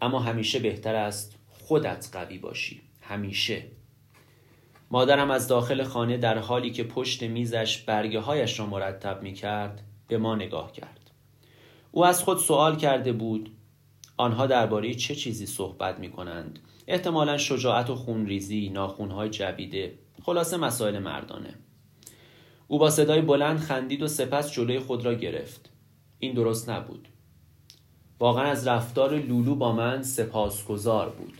اما همیشه بهتر است خودت قوی باشی. همیشه. مادرم از داخل خانه در حالی که پشت میزش برگه هایش را مرتب می کرد به ما نگاه کرد. او از خود سوال کرده بود آنها درباره چه چیزی صحبت می کنند احتمالا شجاعت و خونریزی ناخونهای جویده خلاصه مسائل مردانه. او با صدای بلند خندید و سپس جلوی خود را گرفت. این درست نبود. واقعا از رفتار لولو با من سپاسگزار بود.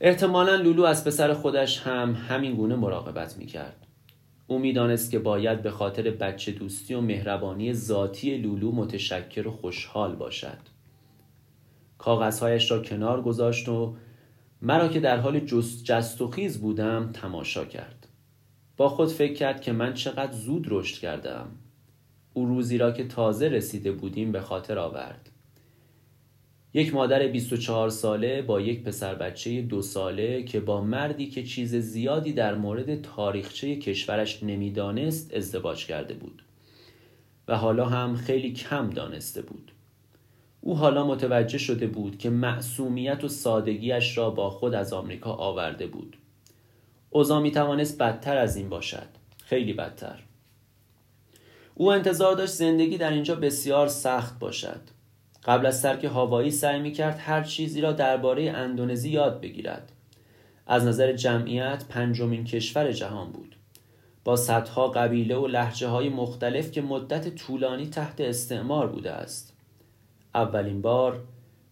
احتمالا لولو از پسر خودش هم همین گونه مراقبت می کرد. او می‌دانست که باید به خاطر بچه دوستی و مهربانی ذاتی لولو متشکر و خوشحال باشد. کاغذهایش را کنار گذاشت و مرا که در حال جست و خیز بودم تماشا کرد. با خود فکر کرد که من چقدر زود رشد کردم. او روزی را که تازه رسیده بودیم به خاطر آورد. یک مادر 24 ساله با یک پسر بچه دو ساله که با مردی که چیز زیادی در مورد تاریخچه کشورش نمی‌دانست ازدواج کرده بود و حالا هم خیلی کم دانسته بود. او حالا متوجه شده بود که معصومیت و سادگیش را با خود از آمریکا آورده بود. اوضاع می توانست بدتر از این باشد. خیلی بدتر. او انتظار داشت زندگی در اینجا بسیار سخت باشد. قبل از ترک هاوایی سعی می کرد هر چیزی را درباره اندونزی یاد بگیرد. از نظر جمعیت پنجمین کشور جهان بود. با صدها قبیله و لحجه های مختلف که مدت طولانی تحت استعمار بوده است. اولین بار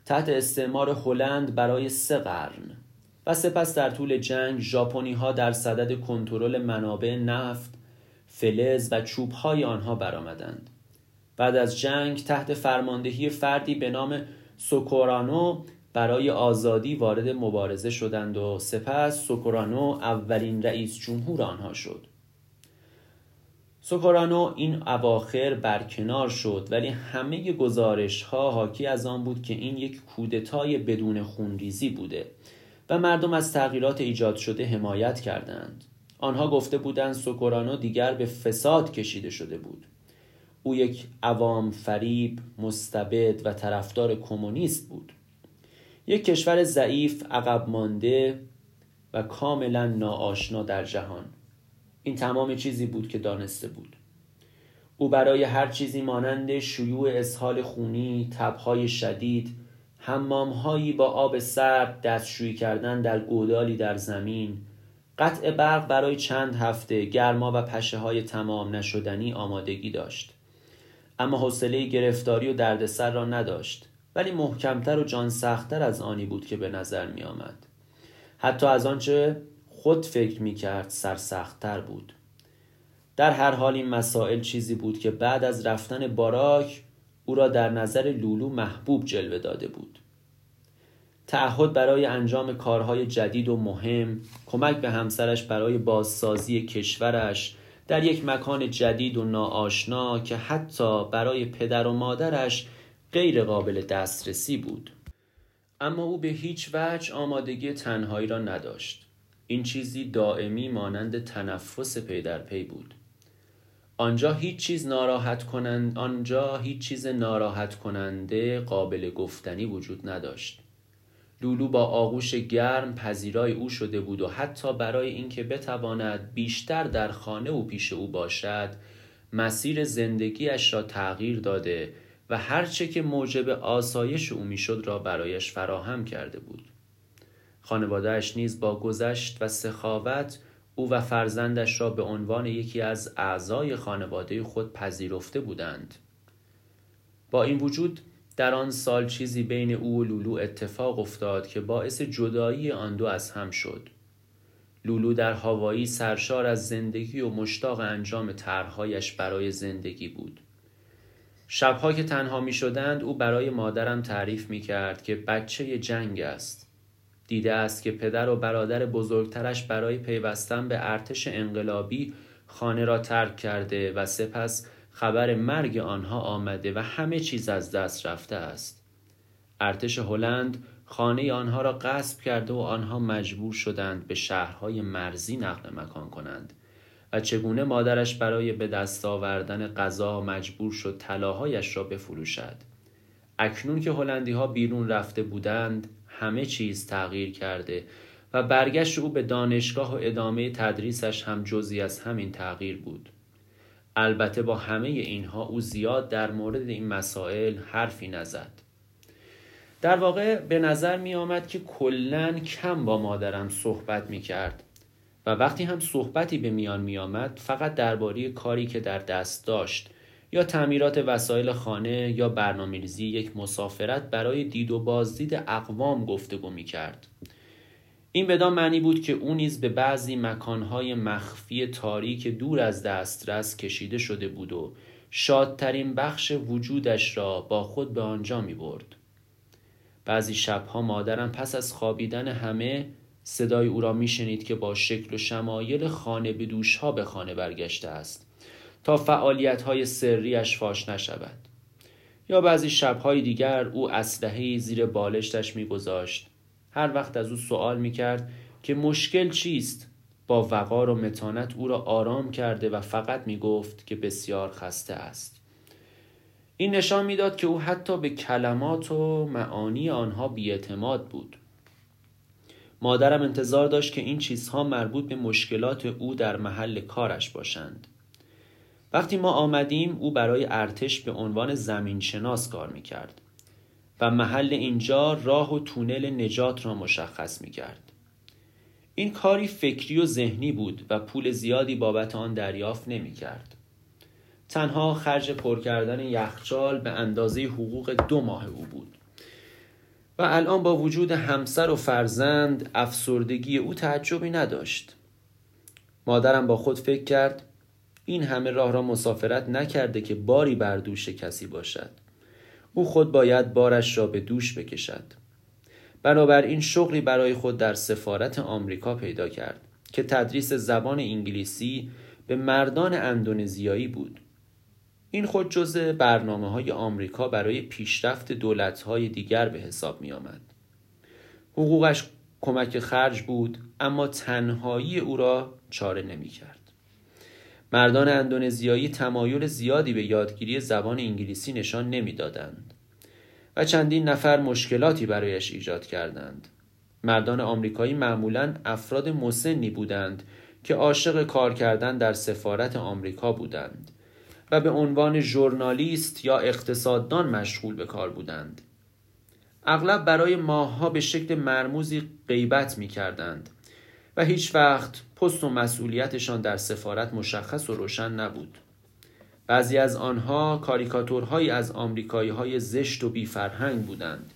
تحت استعمار هلند برای سه قرن و سپس در طول جنگ ژاپنی ها در صدد کنترل منابع نفت فلز و چوب های آنها برآمدند. بعد از جنگ تحت فرماندهی فردی به نام سوکورانو برای آزادی وارد مبارزه شدند و سپس سوکورانو اولین رئیس جمهور آنها شد. سوکورانو این اواخر برکنار شد ولی همه گزارش ها حاکی از آن بود که این یک کودتای بدون خونریزی بوده و مردم از تغییرات ایجاد شده حمایت کردند. آنها گفته بودند سوکورانو دیگر به فساد کشیده شده بود. او یک عوام فریب مستبد و طرفدار کمونیست بود. یک کشور ضعیف عقب مانده و کاملا ناآشنا در جهان. این تمام چیزی بود که دانسته بود. او برای هر چیزی مانند شیوع اسهال خونی تبهای شدید حمامهایی با آب سرد دستشویی کردن در گودالی در زمین قطع برق برای چند هفته گرما و پشه های تمام نشدنی آمادگی داشت. اما حوصله گرفتاری و دردسر را نداشت. ولی محکمتر و جان سختتر از آنی بود که به نظر می آمد. حتی از آنچه خود فکر می کرد سرسختتر بود. در هر حال این مسائل چیزی بود که بعد از رفتن باراک او را در نظر لولو محبوب جلوه داده بود. تعهد برای انجام کارهای جدید و مهم کمک به همسرش برای بازسازی کشورش در یک مکان جدید و ناآشنا که حتی برای پدر و مادرش غیر قابل دسترسی بود. اما او به هیچ وجه آمادگی تنهایی را نداشت. این چیزی دائمی مانند تنفس پی در پی بود. آنجا هیچ چیز ناراحت کنند آنجا هیچ چیز ناراحت کننده قابل گفتنی وجود نداشت. لولو با آغوش گرم پذیرای او شده بود و حتی برای اینکه بتواند بیشتر در خانه و پیش او باشد مسیر زندگیش را تغییر داده و هرچه که موجب آسایش او می‌شد را برایش فراهم کرده بود. خانوادهش نیز با گذشت و سخاوت او و فرزندش را به عنوان یکی از اعضای خانواده خود پذیرفته بودند. با این وجود در آن سال چیزی بین او و لولو اتفاق افتاد که باعث جدایی آن دو از هم شد. لولو در هوایی سرشار از زندگی و مشتاق انجام طرحهایش برای زندگی بود. شبها که تنها می شدند او برای مادرم تعریف می کرد که بچه جنگ است. دیده است که پدر و برادر بزرگترش برای پیوستن به ارتش انقلابی خانه را ترک کرده و سپس خبر مرگ آنها آمده و همه چیز از دست رفته است. ارتش هلند خانه آنها را غصب کرده و آنها مجبور شدند به شهرهای مرزی نقل مکان کنند و چگونه مادرش برای به دست آوردن غذا مجبور شد طلاهایش را بفروشد. اکنون که هلندی ها بیرون رفته بودند همه چیز تغییر کرده و برگشت او به دانشگاه و ادامه تدریسش هم جزی از همین تغییر بود. البته با همه اینها او زیاد در مورد این مسائل حرفی نزد. در واقع به نظر می آمد که کلا کم با مادرم صحبت می کرد و وقتی هم صحبتی به میان می آمد فقط درباره کاری که در دست داشت یا تعمیرات وسایل خانه یا برنامه‌ریزی یک مسافرت برای دید و بازدید اقوام گفتگو می کرد. این بدان معنی بود که او نیز به بعضی مکانهای مخفی تاریک دور از دسترس کشیده شده بود و شادترین بخش وجودش را با خود به آنجا می برد. بعضی شبها مادرم پس از خوابیدن همه صدای او را می شنید که با شکل و شمایل خانه به دوشها به خانه برگشته است تا فعالیت های سریش فاش نشود یا بعضی شبهای دیگر او اسلحه زیر بالشتش میگذاشت هر وقت از او سوال می‌کرد که مشکل چیست با وقار و متانت او را آرام کرده و فقط می‌گفت که بسیار خسته است. این نشان می‌داد که او حتی به کلمات و معانی آنها بیاعتماد بود. مادرم انتظار داشت که این چیزها مربوط به مشکلات او در محل کارش باشند. وقتی ما آمدیم او برای ارتش به عنوان زمین شناس کار می‌کرد. و محل اینجا راه و تونل نجات را مشخص می‌کرد. این کاری فکری و ذهنی بود و پول زیادی بابت آن دریافت نمی‌کرد. تنها خرج پر کردن یخچال به اندازه حقوق دو ماه او بود. و الان با وجود همسر و فرزند افسردگی او تعجبی نداشت. مادرم با خود فکر کرد این همه راه را مسافرت نکرده که باری بر دوش کسی باشد. او خود باید بارش را به دوش بکشد بنابراین شغلی برای خود در سفارت آمریکا پیدا کرد که تدریس زبان انگلیسی به مردان اندونزیایی بود این خود جزء برنامه های آمریکا برای پیشرفت دولت های دیگر به حساب می آمد. حقوقش کمک خرج بود اما تنهایی او را چاره نمی کرد. مردان اندونزیایی تمایل زیادی به یادگیری زبان انگلیسی نشان نمی‌دادند و چندین نفر مشکلاتی برایش ایجاد کردند. مردان آمریکایی معمولا افراد مسنی بودند که عاشق کار کردن در سفارت آمریکا بودند و به عنوان ژورنالیست یا اقتصاددان مشغول به کار بودند. اغلب برای ماهها به شکل مرموزی غیبت می کردند و هیچ وقت پست و مسئولیتشان در سفارت مشخص و روشن نبود. بعضی از آنها کاریکاتورهایی از آمریکایی های زشت و بیفرهنگ بودند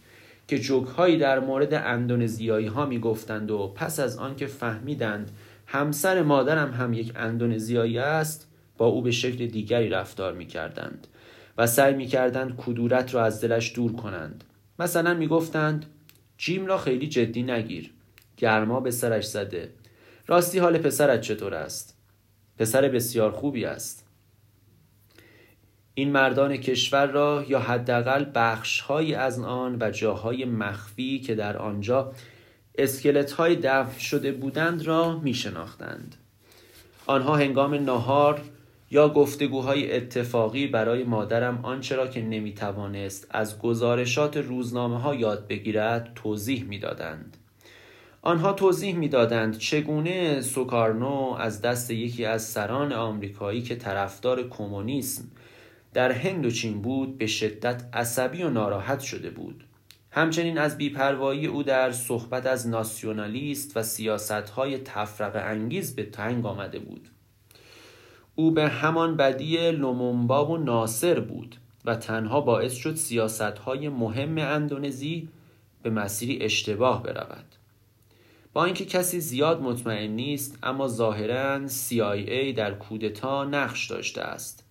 که جوکهایی در مورد اندونزیایی ها می گفتند و پس از آنکه فهمیدند همسر مادرم هم یک اندونزیایی است با او به شکل دیگری رفتار می کردند و سعی می کردند کدورت را از دلش دور کنند مثلا می گفتند جیم را خیلی جدی نگیر گرما به سرش زده راستی حال پسرت چطور است؟ پسر بسیار خوبی است این مردان کشور را یا حداقل بخشهایی از آن و جاهای مخفی که در آنجا اسکلت های دفن شده بودند را می شناختند. آنها هنگام ناهار یا گفتگوهای اتفاقی برای مادرم آنچه را که نمی توانست از گزارشات روزنامه ها یاد بگیرد توضیح می‌دادند. آنها توضیح می‌دادند چگونه سوکارنو از دست یکی از سران آمریکایی که طرفدار کمونیسم در هند و چین بود به شدت عصبی و ناراحت شده بود. همچنین از بیپروایی او در صحبت از ناسیونالیست و سیاستهای تفرق انگیز به تنگ آمده بود. او به همان بدی لومونبا و ناصر بود و تنها باعث شد سیاستهای مهم اندونزی به مسیری اشتباه برود. با اینکه کسی زیاد مطمئن نیست اما ظاهرا CIA در کودتا نقش داشته است.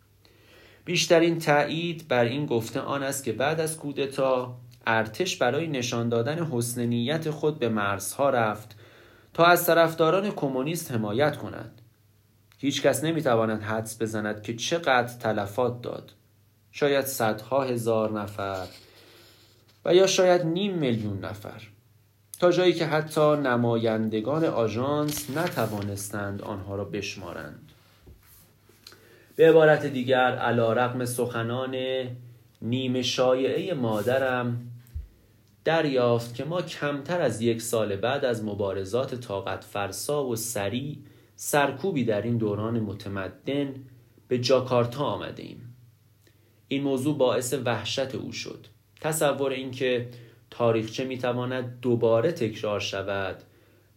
بیشترین تایید بر این گفته آن است که بعد از کودتا ارتش برای نشان دادن حسن نیت خود به مرزها رفت تا از طرفداران کمونیست حمایت کند هیچ کس نمی‌تواند حدس بزند که چقدر تلفات داد. شاید صدها هزار نفر و یا شاید نیم میلیون نفر. تا جایی که حتی نمایندگان آژانس نتوانستند آنها را بشمارند به عبارت دیگر علا رقم سخنان نیمه شایعه مادرم دریافت که ما کمتر از یک سال بعد از مبارزات طاقت فرسا و سریع سرکوبی در این دوران متمدن به جاکارتا آمده ایم. این موضوع باعث وحشت او شد تصور اینکه تاریخچه می‌تواند دوباره تکرار شود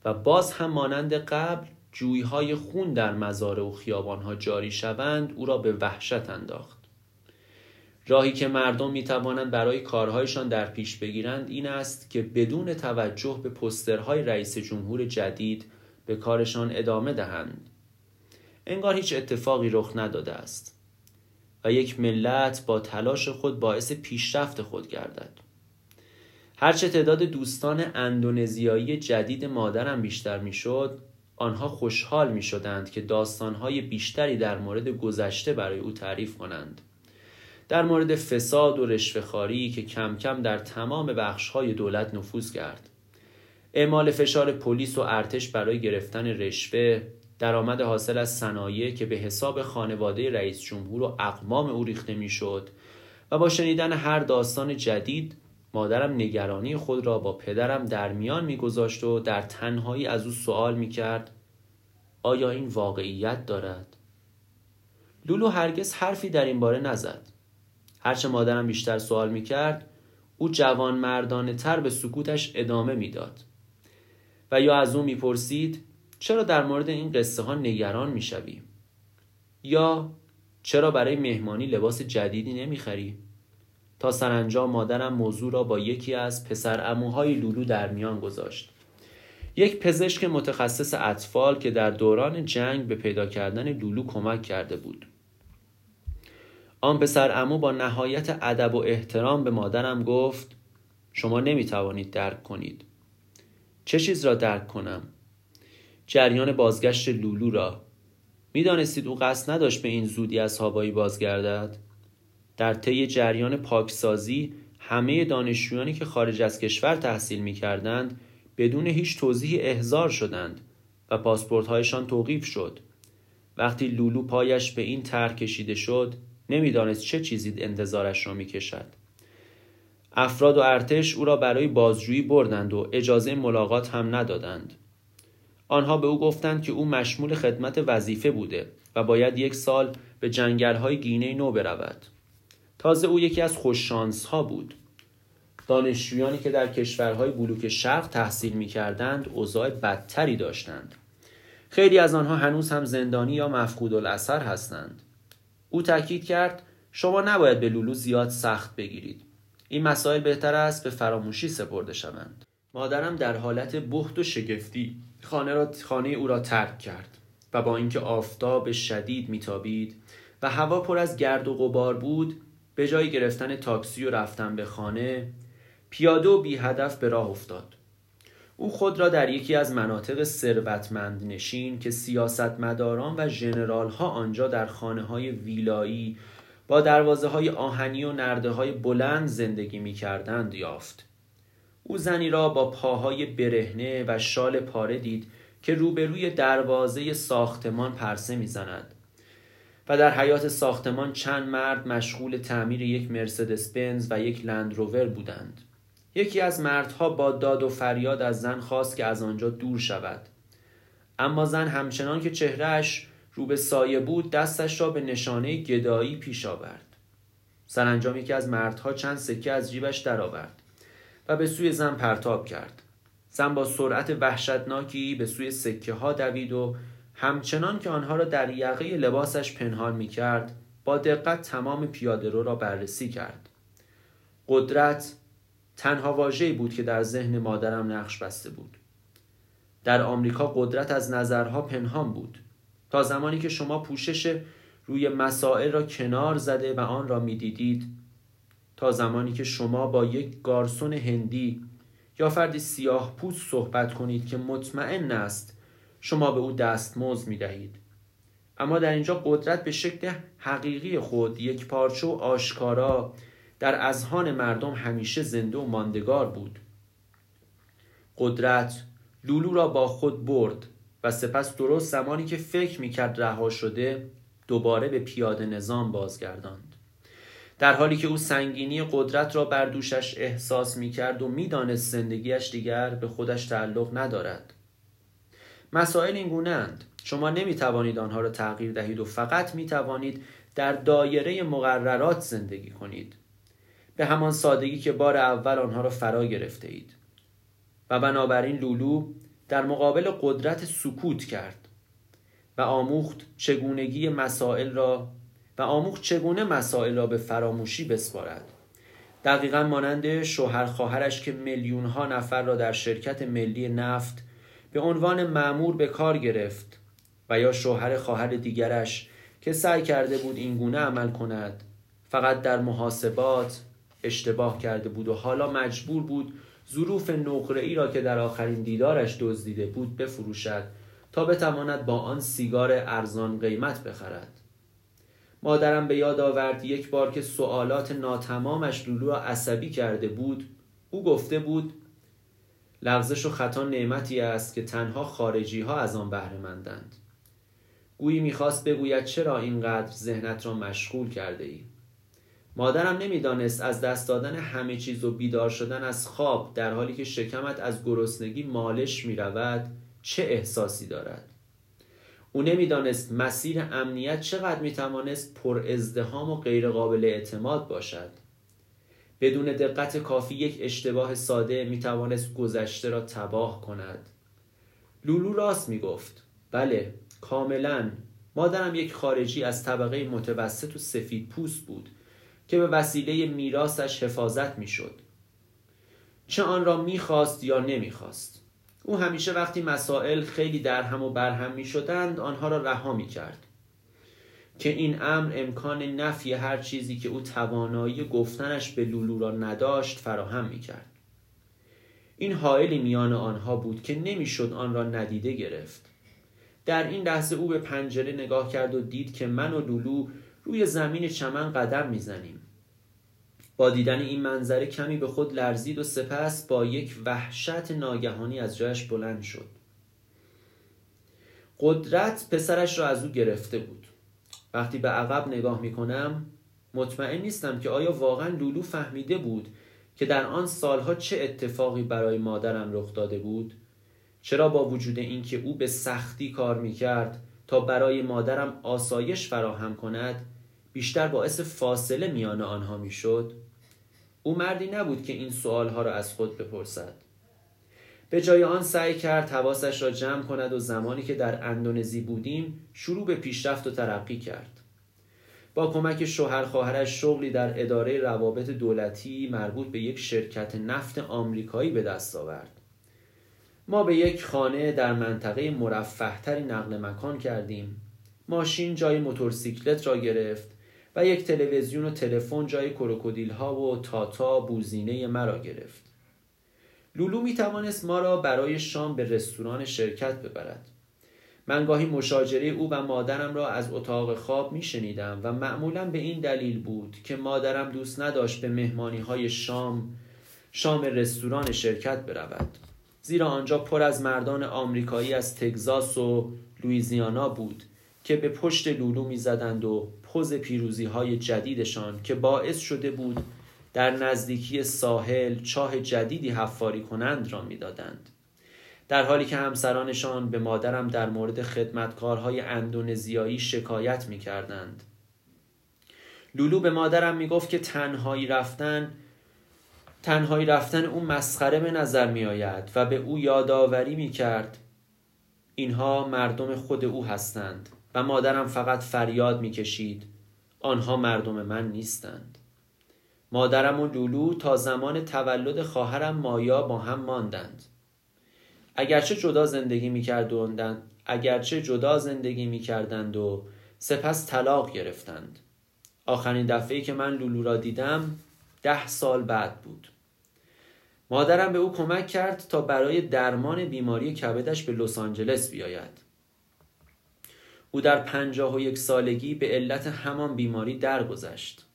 و باز هم مانند قبل جویهای خون در مزاره و خیابانها جاری شوند او را به وحشت انداخت. راهی که مردم می توانند برای کارهایشان در پیش بگیرند این است که بدون توجه به پسترهای رئیس جمهور جدید به کارشان ادامه دهند. انگار هیچ اتفاقی رخ نداده است و یک ملت با تلاش خود باعث پیشرفت خود گردد. هرچه تعداد دوستان اندونزیایی جدید مادرم بیشتر می‌شد آنها خوشحال می شدند که داستانهای بیشتری در مورد گذشته برای او تعریف کنند. در مورد فساد و رشوهخواری که کم کم در تمام بخشهای دولت نفوذ کرد. اعمال فشار پلیس و ارتش برای گرفتن رشوه درآمد حاصل از صنایع که به حساب خانواده رئیس جمهور و اقوام او ریخته می‌شد و با شنیدن هر داستان جدید مادرم نگرانی خود را با پدرم در میان میگذاشت و در تنهایی از او سوال می‌کرد آیا این واقعیت دارد؟ لولو هرگز حرفی در این باره نزد. هرچه مادرم بیشتر سوال می‌کرد او جوان مردانه تر به سکوتش ادامه می‌داد. و یا از او می‌پرسید چرا در مورد این قصه ها نگران می‌شوی؟ یا چرا برای مهمانی لباس جدیدی نمی‌خری؟ تا سرانجام مادرم موضوع را با یکی از پسر اموهای لولو در میان گذاشت. یک پزشک متخصص اطفال که در دوران جنگ به پیدا کردن لولو کمک کرده بود. آن پسر امو با نهایت ادب و احترام به مادرم گفت شما نمی توانید درک کنید. چه چیز را درک کنم؟ جریان بازگشت لولو را. می‌دانستید او قصد نداشت به این زودی از هوایی بازگردد؟ در طی جریان پاکسازی همه دانشجویانی که خارج از کشور تحصیل می کردند بدون هیچ توضیحی احضار شدند و پاسپورتهایشان توقیف شد. وقتی لولو پایش به این طرح کشیده شد نمی‌دانست چه چیزی انتظارش را می‌کشد. افراد و ارتش او را برای بازجویی بردند و اجازه ملاقات هم ندادند. آنها به او گفتند که او مشمول خدمت وظیفه بوده و باید یک سال به جنگلهای گینه نو برود. تازه او یکی از خوششانس ها بود. دانشجویانی که در کشورهای بلوک شرق تحصیل می کردند اوضاع بدتری داشتند. خیلی از آنها هنوز هم زندانی یا مفقود الاثر هستند. او تاکید کرد شما نباید به لولو زیاد سخت بگیرید. این مسائل بهتر است به فراموشی سپرده شوند. مادرم در حالت بخت و شگفتی خانه, را خانه او را ترک کرد و با اینکه آفتاب شدید میتابید و هوا پر از گرد و غبار بود به جای گرفتن تاکسی و رفتن به خانه پیاده و بی هدف به راه افتاد. او خود را در یکی از مناطق ثروتمند نشین که سیاستمداران و ژنرال ها آنجا در خانه های ویلایی با دروازه های آهنی و نرده های بلند زندگی می کردند یافت. او زنی را با پاهای برهنه و شال پاره دید که روبروی دروازه ساختمان پرسه می‌زند. و در حیات ساختمان چند مرد مشغول تعمیر یک مرسدس بنز و یک لندروور بودند. یکی از مردها با داد و فریاد از زن خواست که از آنجا دور شود. اما زن همچنان که چهرهش رو به سایه بود دستش را به نشانه گدایی پیش آورد. سرانجام یکی از مردها چند سکه از جیبش درآورد و به سوی زن پرتاب کرد. زن با سرعت وحشتناکی به سوی سکه ها دوید و همچنان که آنها را در یقه لباسش پنهان می کرد با دقت تمام پیاده رو را بررسی کرد. قدرت تنها واژه‌ای بود که در ذهن مادرم نقش بسته بود. در آمریکا قدرت از نظرها پنهان بود. تا زمانی که شما پوشش روی مسائل را کنار زده و آن را می‌دیدید تا زمانی که شما با یک گارسون هندی یا فردی سیاه پوست صحبت کنید که مطمئن است شما به او دستمزد می دهید. اما در اینجا قدرت به شکل حقیقی خود یک پارچه و آشکارا در اذهان مردم همیشه زنده و ماندگار بود. قدرت لولو را با خود برد و سپس درست زمانی که فکر می‌کرد رها شده دوباره به پیاده نظام بازگرداند. در حالی که او سنگینی قدرت را بر دوشش احساس می‌کرد و می‌دانست زندگیش دیگر به خودش تعلق ندارد. مسائل این گونه شما نمی توانید آنها را تغییر دهید و فقط می توانید در دایره مقررات زندگی کنید. به همان سادگی که بار اول آنها را فرا گرفته اید. و بنابراین لولو در مقابل قدرت سکوت کرد و آموخت چگونگی مسائل را و آموخت چگونه مسائل را به فراموشی بسپارد. دقیقا مانند شوهر خواهرش که میلیون ها نفر را در شرکت ملی نفت به عنوان معمور به کار گرفت و یا شوهر خواهر دیگرش که سعی کرده بود این گونه عمل کند. فقط در محاسبات اشتباه کرده بود و حالا مجبور بود ظروف نقره ای را که در آخرین دیدارش دزدیده بود بفروشد تا بتواند با آن سیگار ارزان قیمت بخرد. مادرم به یاد آورد یک بار که سوالات ناتمامش لولو را عصبی کرده بود او گفته بود لغزش و خطا نعمتی است که تنها خارجی ها از آن بهره مندند گویی می‌خواست بگوید چرا اینقدر ذهنت را مشغول کرده ای مادرم نمی‌دانست از دست دادن همه چیز و بیدار شدن از خواب در حالی که شکمت از گرسنگی مالش می رود چه احساسی دارد؟ او نمی‌دانست مسیر امنیت چقدر می توانست پر ازدهام و غیر قابل اعتماد باشد. بدون دقت کافی یک اشتباه ساده می توانست گذشته را تباه کند. لولو راست می گفت بله کاملا. مادرم یک خارجی از طبقه متوسط و سفید پوست بود که به وسیله میراثش حفاظت می‌شد. چه آن را می‌خواست یا نمی‌خواست. او همیشه وقتی مسائل خیلی در هم و برهم می شدند آنها را رها می کرد که این امر امکان نفی هر چیزی که او توانایی گفتنش به لولو را نداشت فراهم می کرد این حائلی میان آنها بود که نمی‌شد آن را ندیده گرفت. در این لحظه او به پنجره نگاه کرد و دید که من و لولو روی زمین چمن قدم می‌زنیم. با دیدن این منظره کمی به خود لرزید و سپس با یک وحشت ناگهانی از جایش بلند شد. قدرت پسرش را از او گرفته بود. وقتی به عقب نگاه می کنم مطمئن نیستم که آیا واقعا لولو فهمیده بود که در آن سالها چه اتفاقی برای مادرم رخ داده بود؟ چرا با وجود اینکه او به سختی کار می کرد تا برای مادرم آسایش فراهم کند بیشتر باعث فاصله میان آنها می‌شد؟ او مردی نبود که این سوالها را از خود بپرسد. به جای آن سعی کرد حواسش را جمع کند و زمانی که در اندونزی بودیم شروع به پیشرفت و ترقی کرد. با کمک شوهر خواهرش شغلی در اداره روابط دولتی مربوط به یک شرکت نفت آمریکایی به دست آورد. ما به یک خانه در منطقه مرفهتری نقل مکان کردیم. ماشین جای موتورسیکلت را گرفت و یک تلویزیون و تلفن جای کروکودیل ها و تاتا بوزینه مرا گرفت. لولو می توانست ما را برای شام به رستوران شرکت ببرد. من گاهی مشاجره او و مادرم را از اتاق خواب می شنیدم و معمولا به این دلیل بود که مادرم دوست نداشت به مهمانی های شام شام رستوران شرکت برود. زیرا آنجا پر از مردان آمریکایی از تگزاس و لویزیانا بود که به پشت لولو می‌زدند و پوز پیروزی های جدیدشان که باعث شده بود در نزدیکی ساحل چاه جدیدی حفاری کنند را می‌دادند در حالی که همسرانشان به مادرم در مورد خدمتکارهای اندونزیایی شکایت می کردند. لولو به مادرم می گفت که تنهایی رفتن تنهایی رفتن او مسخره به نظر می آید و به او یادآوری می کرد اینها مردم خود او هستند و مادرم فقط فریاد می کشید آنها مردم من نیستند مادرم و لولو تا زمان تولد خواهرم مایا با هم ماندند. اگرچه جدا زندگی می کردند اگرچه جدا زندگی می کردند و سپس طلاق گرفتند. آخرین دفعه که من لولو را دیدم ده سال بعد بود. مادرم به او کمک کرد تا برای درمان بیماری کبدش به لس آنجلس بیاید. او در پنجاه و یک سالگی به علت همان بیماری درگذشت.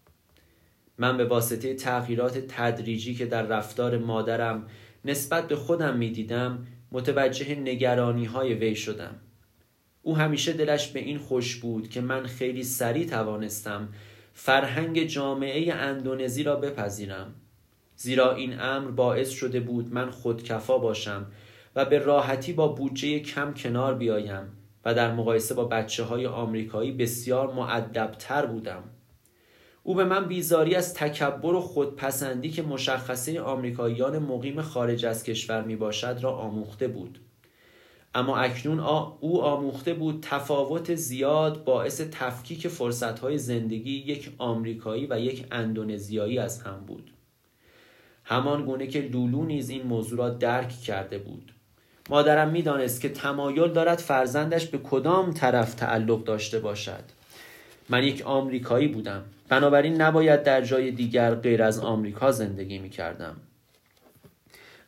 من به واسطه تغییرات تدریجی که در رفتار مادرم نسبت به خودم می‌دیدم متوجه نگرانی های وی شدم. او همیشه دلش به این خوش بود که من خیلی سریع توانستم فرهنگ جامعه اندونزی را بپذیرم. زیرا این امر باعث شده بود من خودکفا باشم و به راحتی با بودجه کم کنار بیایم و در مقایسه با بچه های آمریکایی بسیار معدبتر بودم. او به من بیزاری از تکبر و خودپسندی که مشخصه آمریکاییان مقیم خارج از کشور می باشد را آموخته بود. اما اکنون او آموخته بود تفاوت زیاد باعث تفکیک فرصتهای زندگی یک آمریکایی و یک اندونزیایی از هم بود. همان گونه که لولو نیز این موضوع را درک کرده بود. مادرم می‌دانست که تمایل دارد فرزندش به کدام طرف تعلق داشته باشد. من یک آمریکایی بودم. بنابراین نباید در جای دیگر غیر از آمریکا زندگی می کردم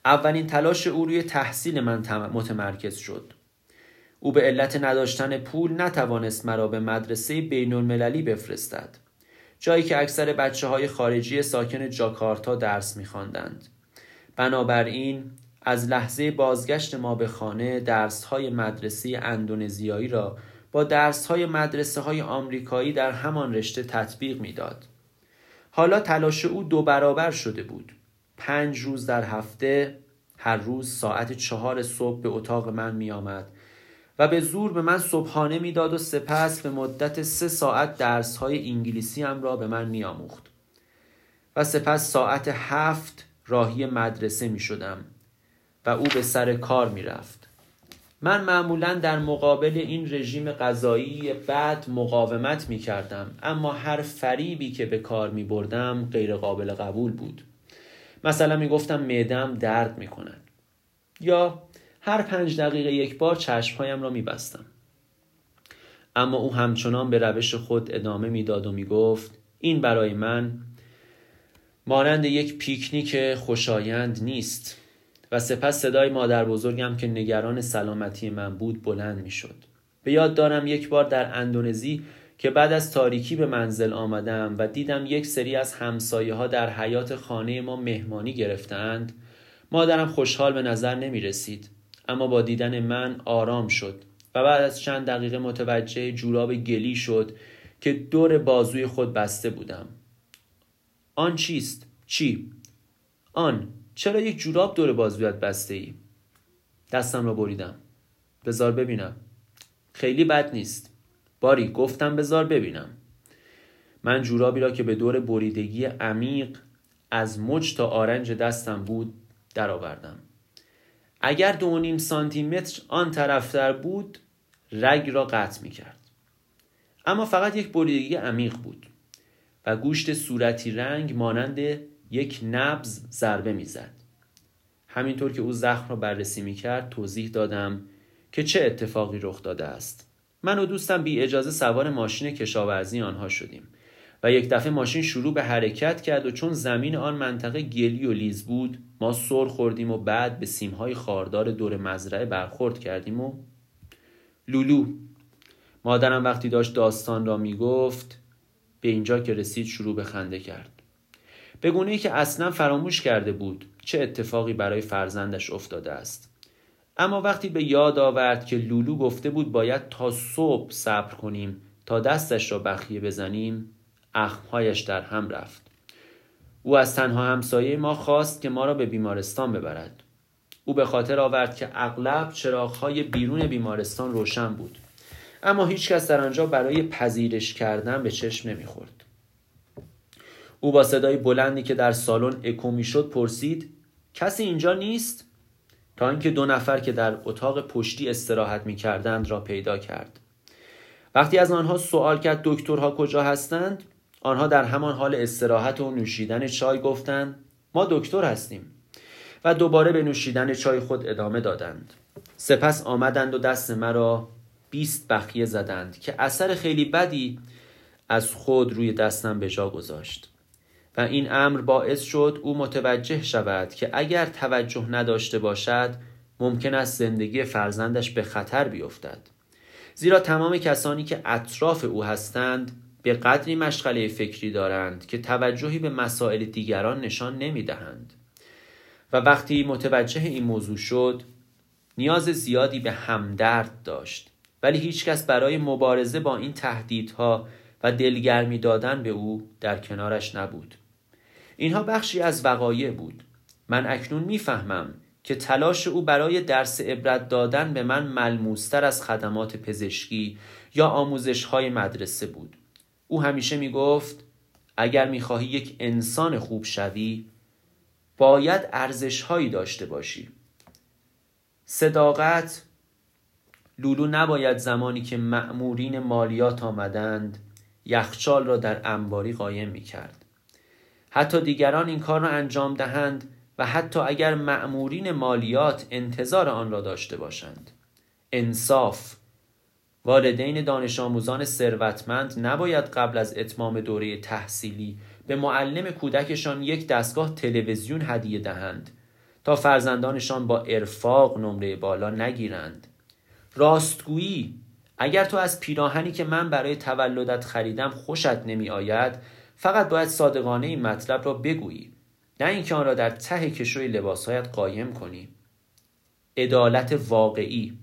اولین تلاش او روی تحصیل من متمرکز شد او به علت نداشتن پول نتوانست مرا به مدرسه بین المللی بفرستد جایی که اکثر بچه های خارجی ساکن جاکارتا درس میخواندند. بنابراین از لحظه بازگشت ما به خانه درس های مدرسه اندونزیایی را با درس های مدرسه های آمریکایی در همان رشته تطبیق می‌داد. حالا تلاش او دو برابر شده بود. پنج روز در هفته هر روز ساعت چهار صبح به اتاق من می آمد و به زور به من صبحانه می‌داد و سپس به مدت سه ساعت درس های انگلیسی هم را به من می آموخت. و سپس ساعت هفت راهی مدرسه می شدم و او به سر کار می رفت. من معمولا در مقابل این رژیم غذایی بد مقاومت می کردم اما هر فریبی که به کار می بردم غیر قابل قبول بود. مثلا می گفتم معدم درد می کند. یا هر پنج دقیقه یک بار چشمهایم را می بستم. اما او همچنان به روش خود ادامه می‌داد و می گفت این برای من مانند یک پیکنیک خوشایند نیست و سپس صدای مادر بزرگم که نگران سلامتی من بود بلند می شد. به یاد دارم یک بار در اندونزی که بعد از تاریکی به منزل آمدم و دیدم یک سری از همسایه ها در حیات خانه ما مهمانی گرفتند مادرم خوشحال به نظر نمی رسید اما با دیدن من آرام شد و بعد از چند دقیقه متوجه جوراب گلی شد که دور بازوی خود بسته بودم آن چیست؟ چی؟ آن چرا یک جوراب دور بازویت بسته ای؟ دستم را بریدم. بزار ببینم. خیلی بد نیست. باری گفتم بزار ببینم. من جورابی را که به دور بریدگی عمیق از مچ تا آرنج دستم بود درآوردم. اگر دو نیم سانتی متر آن طرفتر بود رگ را قطع می کرد اما فقط یک بریدگی عمیق بود و گوشت صورتی رنگ مانند یک نبز ضربه می‌زد. همینطور که او زخم را بررسی می کرد توضیح دادم که چه اتفاقی رخ داده است. من و دوستم بی اجازه سوار ماشین کشاورزی آنها شدیم و یک دفعه ماشین شروع به حرکت کرد و چون زمین آن منطقه گلی و لیز بود ما سر خوردیم و بعد به سیمهای خاردار دور مزرعه برخورد کردیم و لولو مادرم وقتی داشت داستان را می‌گفت به اینجا که رسید شروع به خنده کرد به گونه ای که اصلا فراموش کرده بود چه اتفاقی برای فرزندش افتاده است. اما وقتی به یاد آورد که لولو گفته بود باید تا صبح صبر کنیم تا دستش را بخیه بزنیم اخمهایش در هم رفت. او از تنها همسایه ما خواست که ما را به بیمارستان ببرد. او به خاطر آورد که اغلب چراغهای بیرون بیمارستان روشن بود. اما هیچکس در آنجا برای پذیرش کردن به چشم نمی‌خورد. او با صدای بلندی که در سالن اکو می‌شد پرسید کسی اینجا نیست؟ تا اینکه دو نفر که در اتاق پشتی استراحت می‌کردند را پیدا کرد. وقتی از آنها سوال کرد دکترها کجا هستند آنها در همان حال استراحت و نوشیدن چای گفتند ما دکتر هستیم و دوباره به نوشیدن چای خود ادامه دادند. سپس آمدند و دست مرا بیست بخیه زدند که اثر خیلی بدی از خود روی دستم به جا گذاشت. و این امر باعث شد او متوجه شود که اگر توجه نداشته باشد ممکن است زندگی فرزندش به خطر بیفتد. زیرا تمام کسانی که اطراف او هستند به قدری مشغله فکری دارند که توجهی به مسائل دیگران نشان نمی دهند. و وقتی متوجه این موضوع شد نیاز زیادی به همدرد داشت. ولی هیچکس برای مبارزه با این تهدیدها و دلگرمی دادن به او در کنارش نبود. اینها بخشی از وقایع بود. من اکنون می‌فهمم که تلاش او برای درس عبرت دادن به من ملموستر از خدمات پزشکی یا آموزش های مدرسه بود. او همیشه می گفت اگر می خواهی یک انسان خوب شوی باید ارزش هایی داشته باشی. صداقت لولو نباید زمانی که مأمورین مالیات آمدند یخچال را در انباری قایم می کرد. حتی دیگران این کار را انجام دهند و حتی اگر مأمورین مالیات انتظار آن را داشته باشند. انصاف والدین دانش آموزان ثروتمند نباید قبل از اتمام دوره تحصیلی به معلم کودکشان یک دستگاه تلویزیون هدیه دهند تا فرزندانشان با ارفاق نمره بالا نگیرند. راستگویی اگر تو از پیراهنی که من برای تولدت خریدم خوشت نمی آید فقط باید صادقانه این مطلب را بگویی نه اینکه آن را در ته کشوی لباسهایت قایم کنی. عدالت واقعی.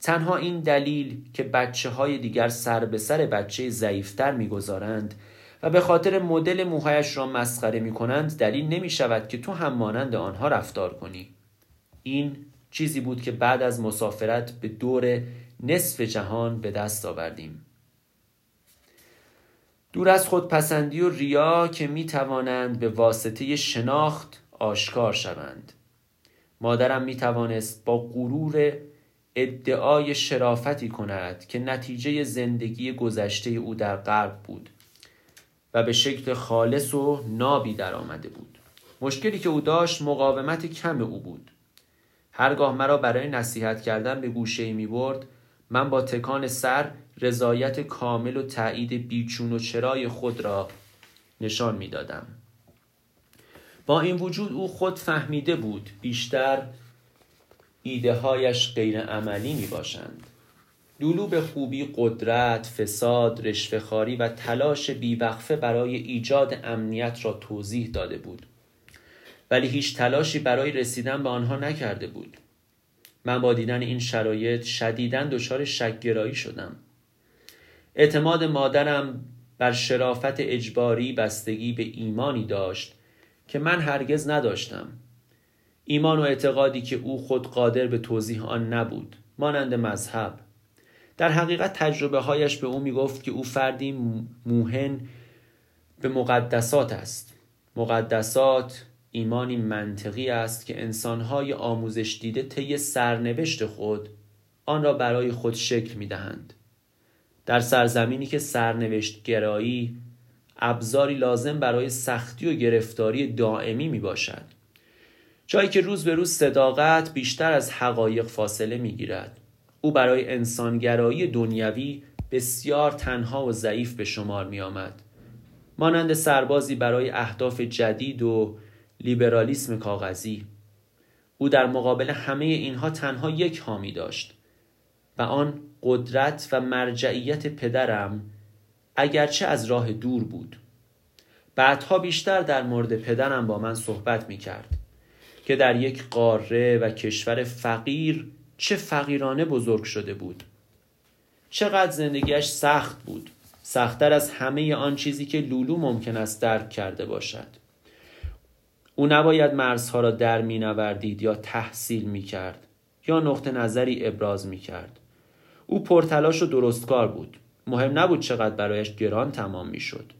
تنها این دلیل که بچه های دیگر سر به سر بچه ضعیفتر می‌گذارند و به خاطر مدل موهایش را مسخره می کنند دلیل نمی شود که تو هم مانند آنها رفتار کنی. این چیزی بود که بعد از مسافرت به دور نصف جهان به دست آوردیم. دور از خودپسندی و ریا که می توانند به واسطه شناخت آشکار شوند. مادرم می توانست با غرور ادعای شرافتی کند که نتیجه زندگی گذشته او در غرب بود و به شکل خالص و نابی در آمده بود. مشکلی که او داشت مقاومت کم او بود. هرگاه مرا برای نصیحت کردن به گوشه می برد من با تکان سر رضایت کامل و تایید بیچون و چرای خود را نشان می دادم. با این وجود او خود فهمیده بود بیشتر ایده هایش غیر عملی می باشند. لولو به خوبی قدرت، فساد، رشوهخواری و تلاش بیوقفه برای ایجاد امنیت را توضیح داده بود. ولی هیچ تلاشی برای رسیدن به آنها نکرده بود. من با دیدن این شرایط شدیداً دچار شکگرایی شدم. اعتماد مادرم بر شرافت اجباری بستگی به ایمانی داشت که من هرگز نداشتم. ایمان و اعتقادی که او خود قادر به توضیح آن نبود مانند مذهب. در حقیقت تجربه هایش به او می گفت که او فردی موهن به مقدسات است. مقدسات ایمانی منطقی است که انسانهای آموزش دیده طی سرنوشت خود آن را برای خود شکل می دهند. در سرزمینی که سرنوشت گرایی ابزاری لازم برای سختی و گرفتاری دائمی می باشد. جایی که روز به روز صداقت بیشتر از حقایق فاصله می گیرد. او برای انسانگرایی دنیوی بسیار تنها و ضعیف به شمار می آمد. مانند سربازی برای اهداف جدید و لیبرالیسم کاغذی او در مقابل همه اینها تنها یک حامی داشت و آن قدرت و مرجعیت پدرم اگرچه از راه دور بود. بعدها بیشتر در مورد پدرم با من صحبت می کرد که در یک قاره و کشور فقیر چه فقیرانه بزرگ شده بود. چقدر زندگیش سخت بود. سختتر از همه آن چیزی که لولو ممکن است درک کرده باشد. او نباید مرزها را در می نوردید یا تحصیل می کرد یا نقطه نظری ابراز می کرد او پرتلاش و درستکار بود. مهم نبود چقدر برایش گران تمام می شد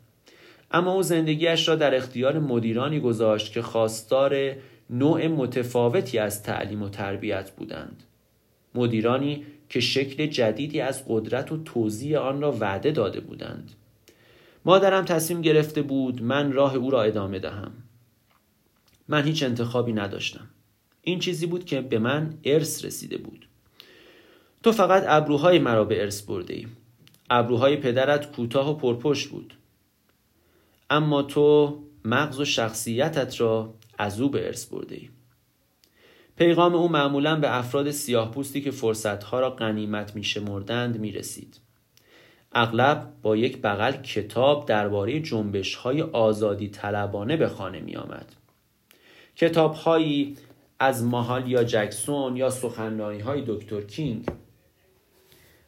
اما او زندگیش را در اختیار مدیرانی گذاشت که خواستار نوع متفاوتی از تعلیم و تربیت بودند. مدیرانی که شکل جدیدی از قدرت و توضیح آن را وعده داده بودند. مادرم تصمیم گرفته بود من راه او را ادامه دهم. من هیچ انتخابی نداشتم. این چیزی بود که به من ارث رسیده بود. تو فقط ابروهای مرا به ارث برده ای ابروهای پدرت کوتاه و پرپشت بود اما تو مغز و شخصیتت را از او به ارث برده ای پیغام او معمولا به افراد سیاه پوستی که فرصتها را غنیمت می شمردند می رسید. اغلب با یک بغل کتاب درباره جنبش های آزادی طلبانه به خانه می آمد. کتاب هایی از ماهال یا جکسون یا سخنرانی های دکتر کینگ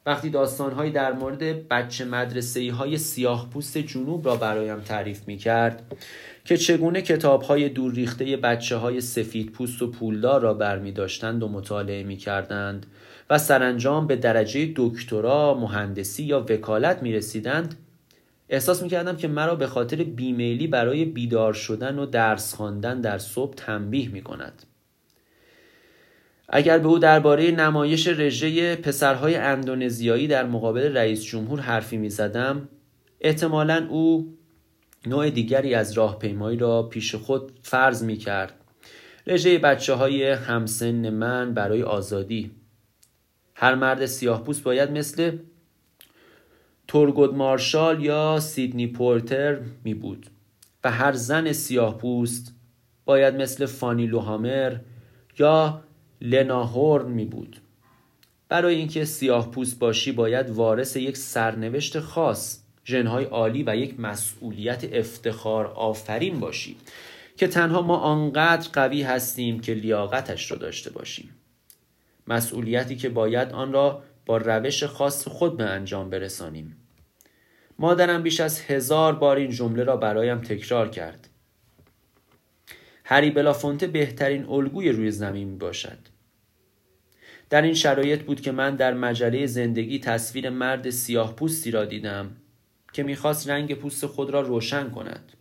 وقتی داستانهایی در مورد بچه مدرسه های سیاه پوست جنوب را برایم تعریف می کرد که چگونه کتاب های دور ریخته بچه های سفید پوست و پولدار را برمی داشتند و مطالعه می کردند و سرانجام به درجه دکترا، مهندسی یا وکالت می رسیدند احساس می کردم که مرا به خاطر بیمیلی برای بیدار شدن و درس خواندن در صبح تنبیه می کند. اگر به او درباره نمایش رژه پسرهای اندونزیایی در مقابل رئیس جمهور حرفی می زدم احتمالا او نوع دیگری از راهپیمایی را پیش خود فرض می کرد رژه بچه های همسن من برای آزادی. هر مرد سیاه پوست باید مثل تورگود مارشال یا سیدنی پورتر می بود و هر زن سیاه پوست باید مثل فانی لوهامر یا لنا هورن می بود. برای اینکه سیاه پوست باشی باید وارث یک سرنوشت خاص ژنهای عالی و یک مسئولیت افتخار آفرین باشی که تنها ما آنقدر قوی هستیم که لیاقتش را داشته باشیم. مسئولیتی که باید آن را با روش خاص خود به انجام برسانیم. مادرم بیش از هزار بار این جمله را برایم تکرار کرد. هری بلافونته بهترین الگوی روی زمین می باشد در این شرایط بود که من در مجله زندگی تصویر مرد سیاه پوستی را دیدم که می‌خواست رنگ پوست خود را روشن کند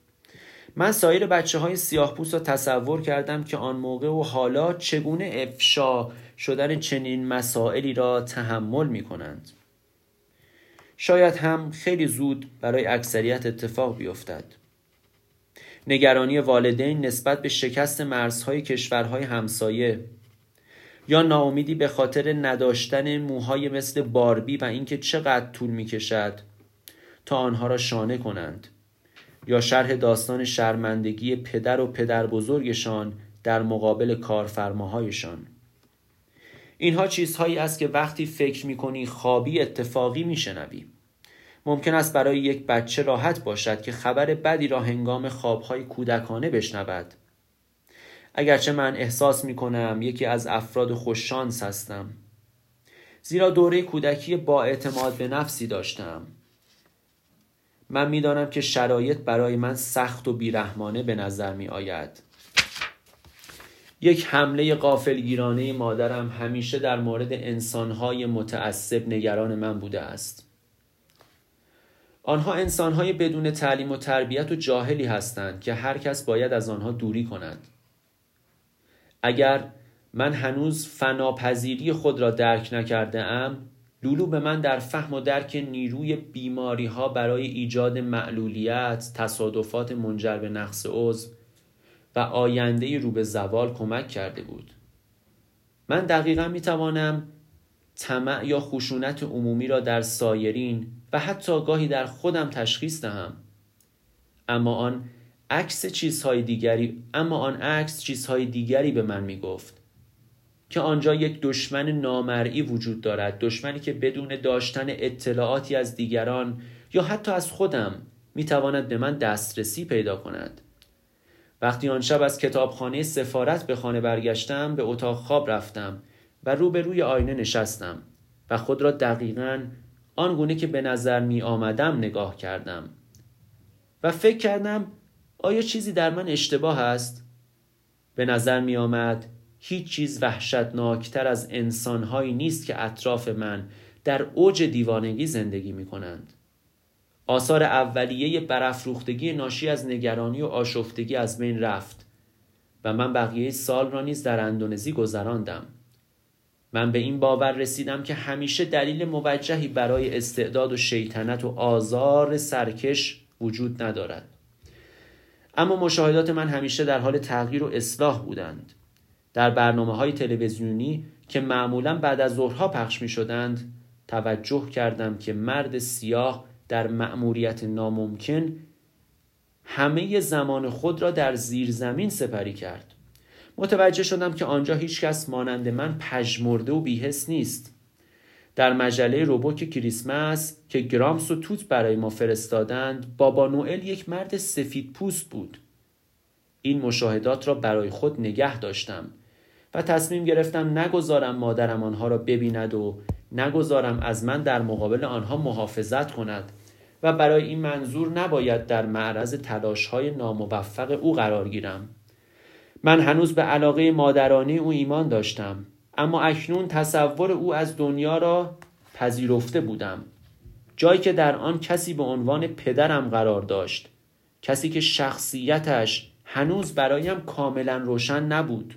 من سایر بچه های سیاه پوست را تصور کردم که آن موقع و حالا چگونه افشا شدن چنین مسائلی را تحمل می کنند. شاید هم خیلی زود برای اکثریت اتفاق بیفتد. نگرانی والدین نسبت به شکست مرزهای کشورهای همسایه. یا ناامیدی به خاطر نداشتن موهای مثل باربی و اینکه چقدر طول می کشد تا آنها را شانه کنند. یا شرح داستان شرمندگی پدر و پدر بزرگشان در مقابل کارفرماهایشان. اینها چیزهایی است که وقتی فکر می‌کنی خوابی اتفاقی میشنوی. ممکن است برای یک بچه راحت باشد که خبر بدی را هنگام خوابهای کودکانه بشنود. اگرچه من احساس می کنم یکی از افراد خوششانس هستم. زیرا دوره کودکی با اعتماد به نفسی داشتم. من می‌دانم که شرایط برای من سخت و بیرحمانه به نظر می آید یک حمله قافلگیرانه مادرم همیشه در مورد انسانهای متعصب نگران من بوده است. آنها انسانهای بدون تعلیم و تربیت و جاهلی هستند که هر کس باید از آنها دوری کند اگر من هنوز فناپذیری خود را درک نکرده ام لولو به من در فهم و درک نیروی بیماری ها برای ایجاد معلولیت، تصادفات منجر به نقص عضو و آینده رو به زوال کمک کرده بود. من دقیقا می توانم طمع یا خشونت عمومی را در سایرین و حتی گاهی در خودم تشخیص دهم. اما آن عکس چیزهای دیگری اما آن عکس چیزهای دیگری به من می گفت. که آنجا یک دشمن نامرئی وجود دارد دشمنی که بدون داشتن اطلاعاتی از دیگران یا حتی از خودم می‌تواند به من دسترسی پیدا کند وقتی آن شب از کتابخانه سفارت به خانه برگشتم به اتاق خواب رفتم و روبروی آینه نشستم و خود را دقیقا آنگونه که به نظر می آمدم نگاه کردم و فکر کردم آیا چیزی در من اشتباه است؟ به نظر می آمد هیچ چیز وحشتناکتر از انسانهایی نیست که اطراف من در اوج دیوانگی زندگی می کنند. آثار اولیه برافروختگی ناشی از نگرانی و آشفتگی از بین رفت و من بقیه سال را نیز در اندونزی گذراندم. من به این باور رسیدم که همیشه دلیل موجهی برای استعداد و شیطنت و آزار سرکش وجود ندارد. اما مشاهدات من همیشه در حال تغییر و اصلاح بودند. در برنامه های تلویزیونی که معمولا بعد از ظهرها پخش می شدند توجه کردم که مرد سیاه در مأموریت ناممکن همه زمان خود را در زیر زمین سپری کرد متوجه شدم که آنجا هیچ کس مانند من پژمرده و بیهس نیست. در مجله روبوک کریسمس که گرامس و توت برای ما فرستادند بابا نوئل یک مرد سفید پوست بود. این مشاهدات را برای خود نگه داشتم و تصمیم گرفتم نگذارم مادرم آنها را ببیند و نگذارم از من در مقابل آنها محافظت کند و برای این منظور نباید در معرض تلاش های ناموفق او قرار گیرم. من هنوز به علاقه مادرانه او ایمان داشتم اما اکنون تصور او از دنیا را پذیرفته بودم. جایی که در آن کسی به عنوان پدرم قرار داشت کسی که شخصیتش هنوز برایم کاملا روشن نبود.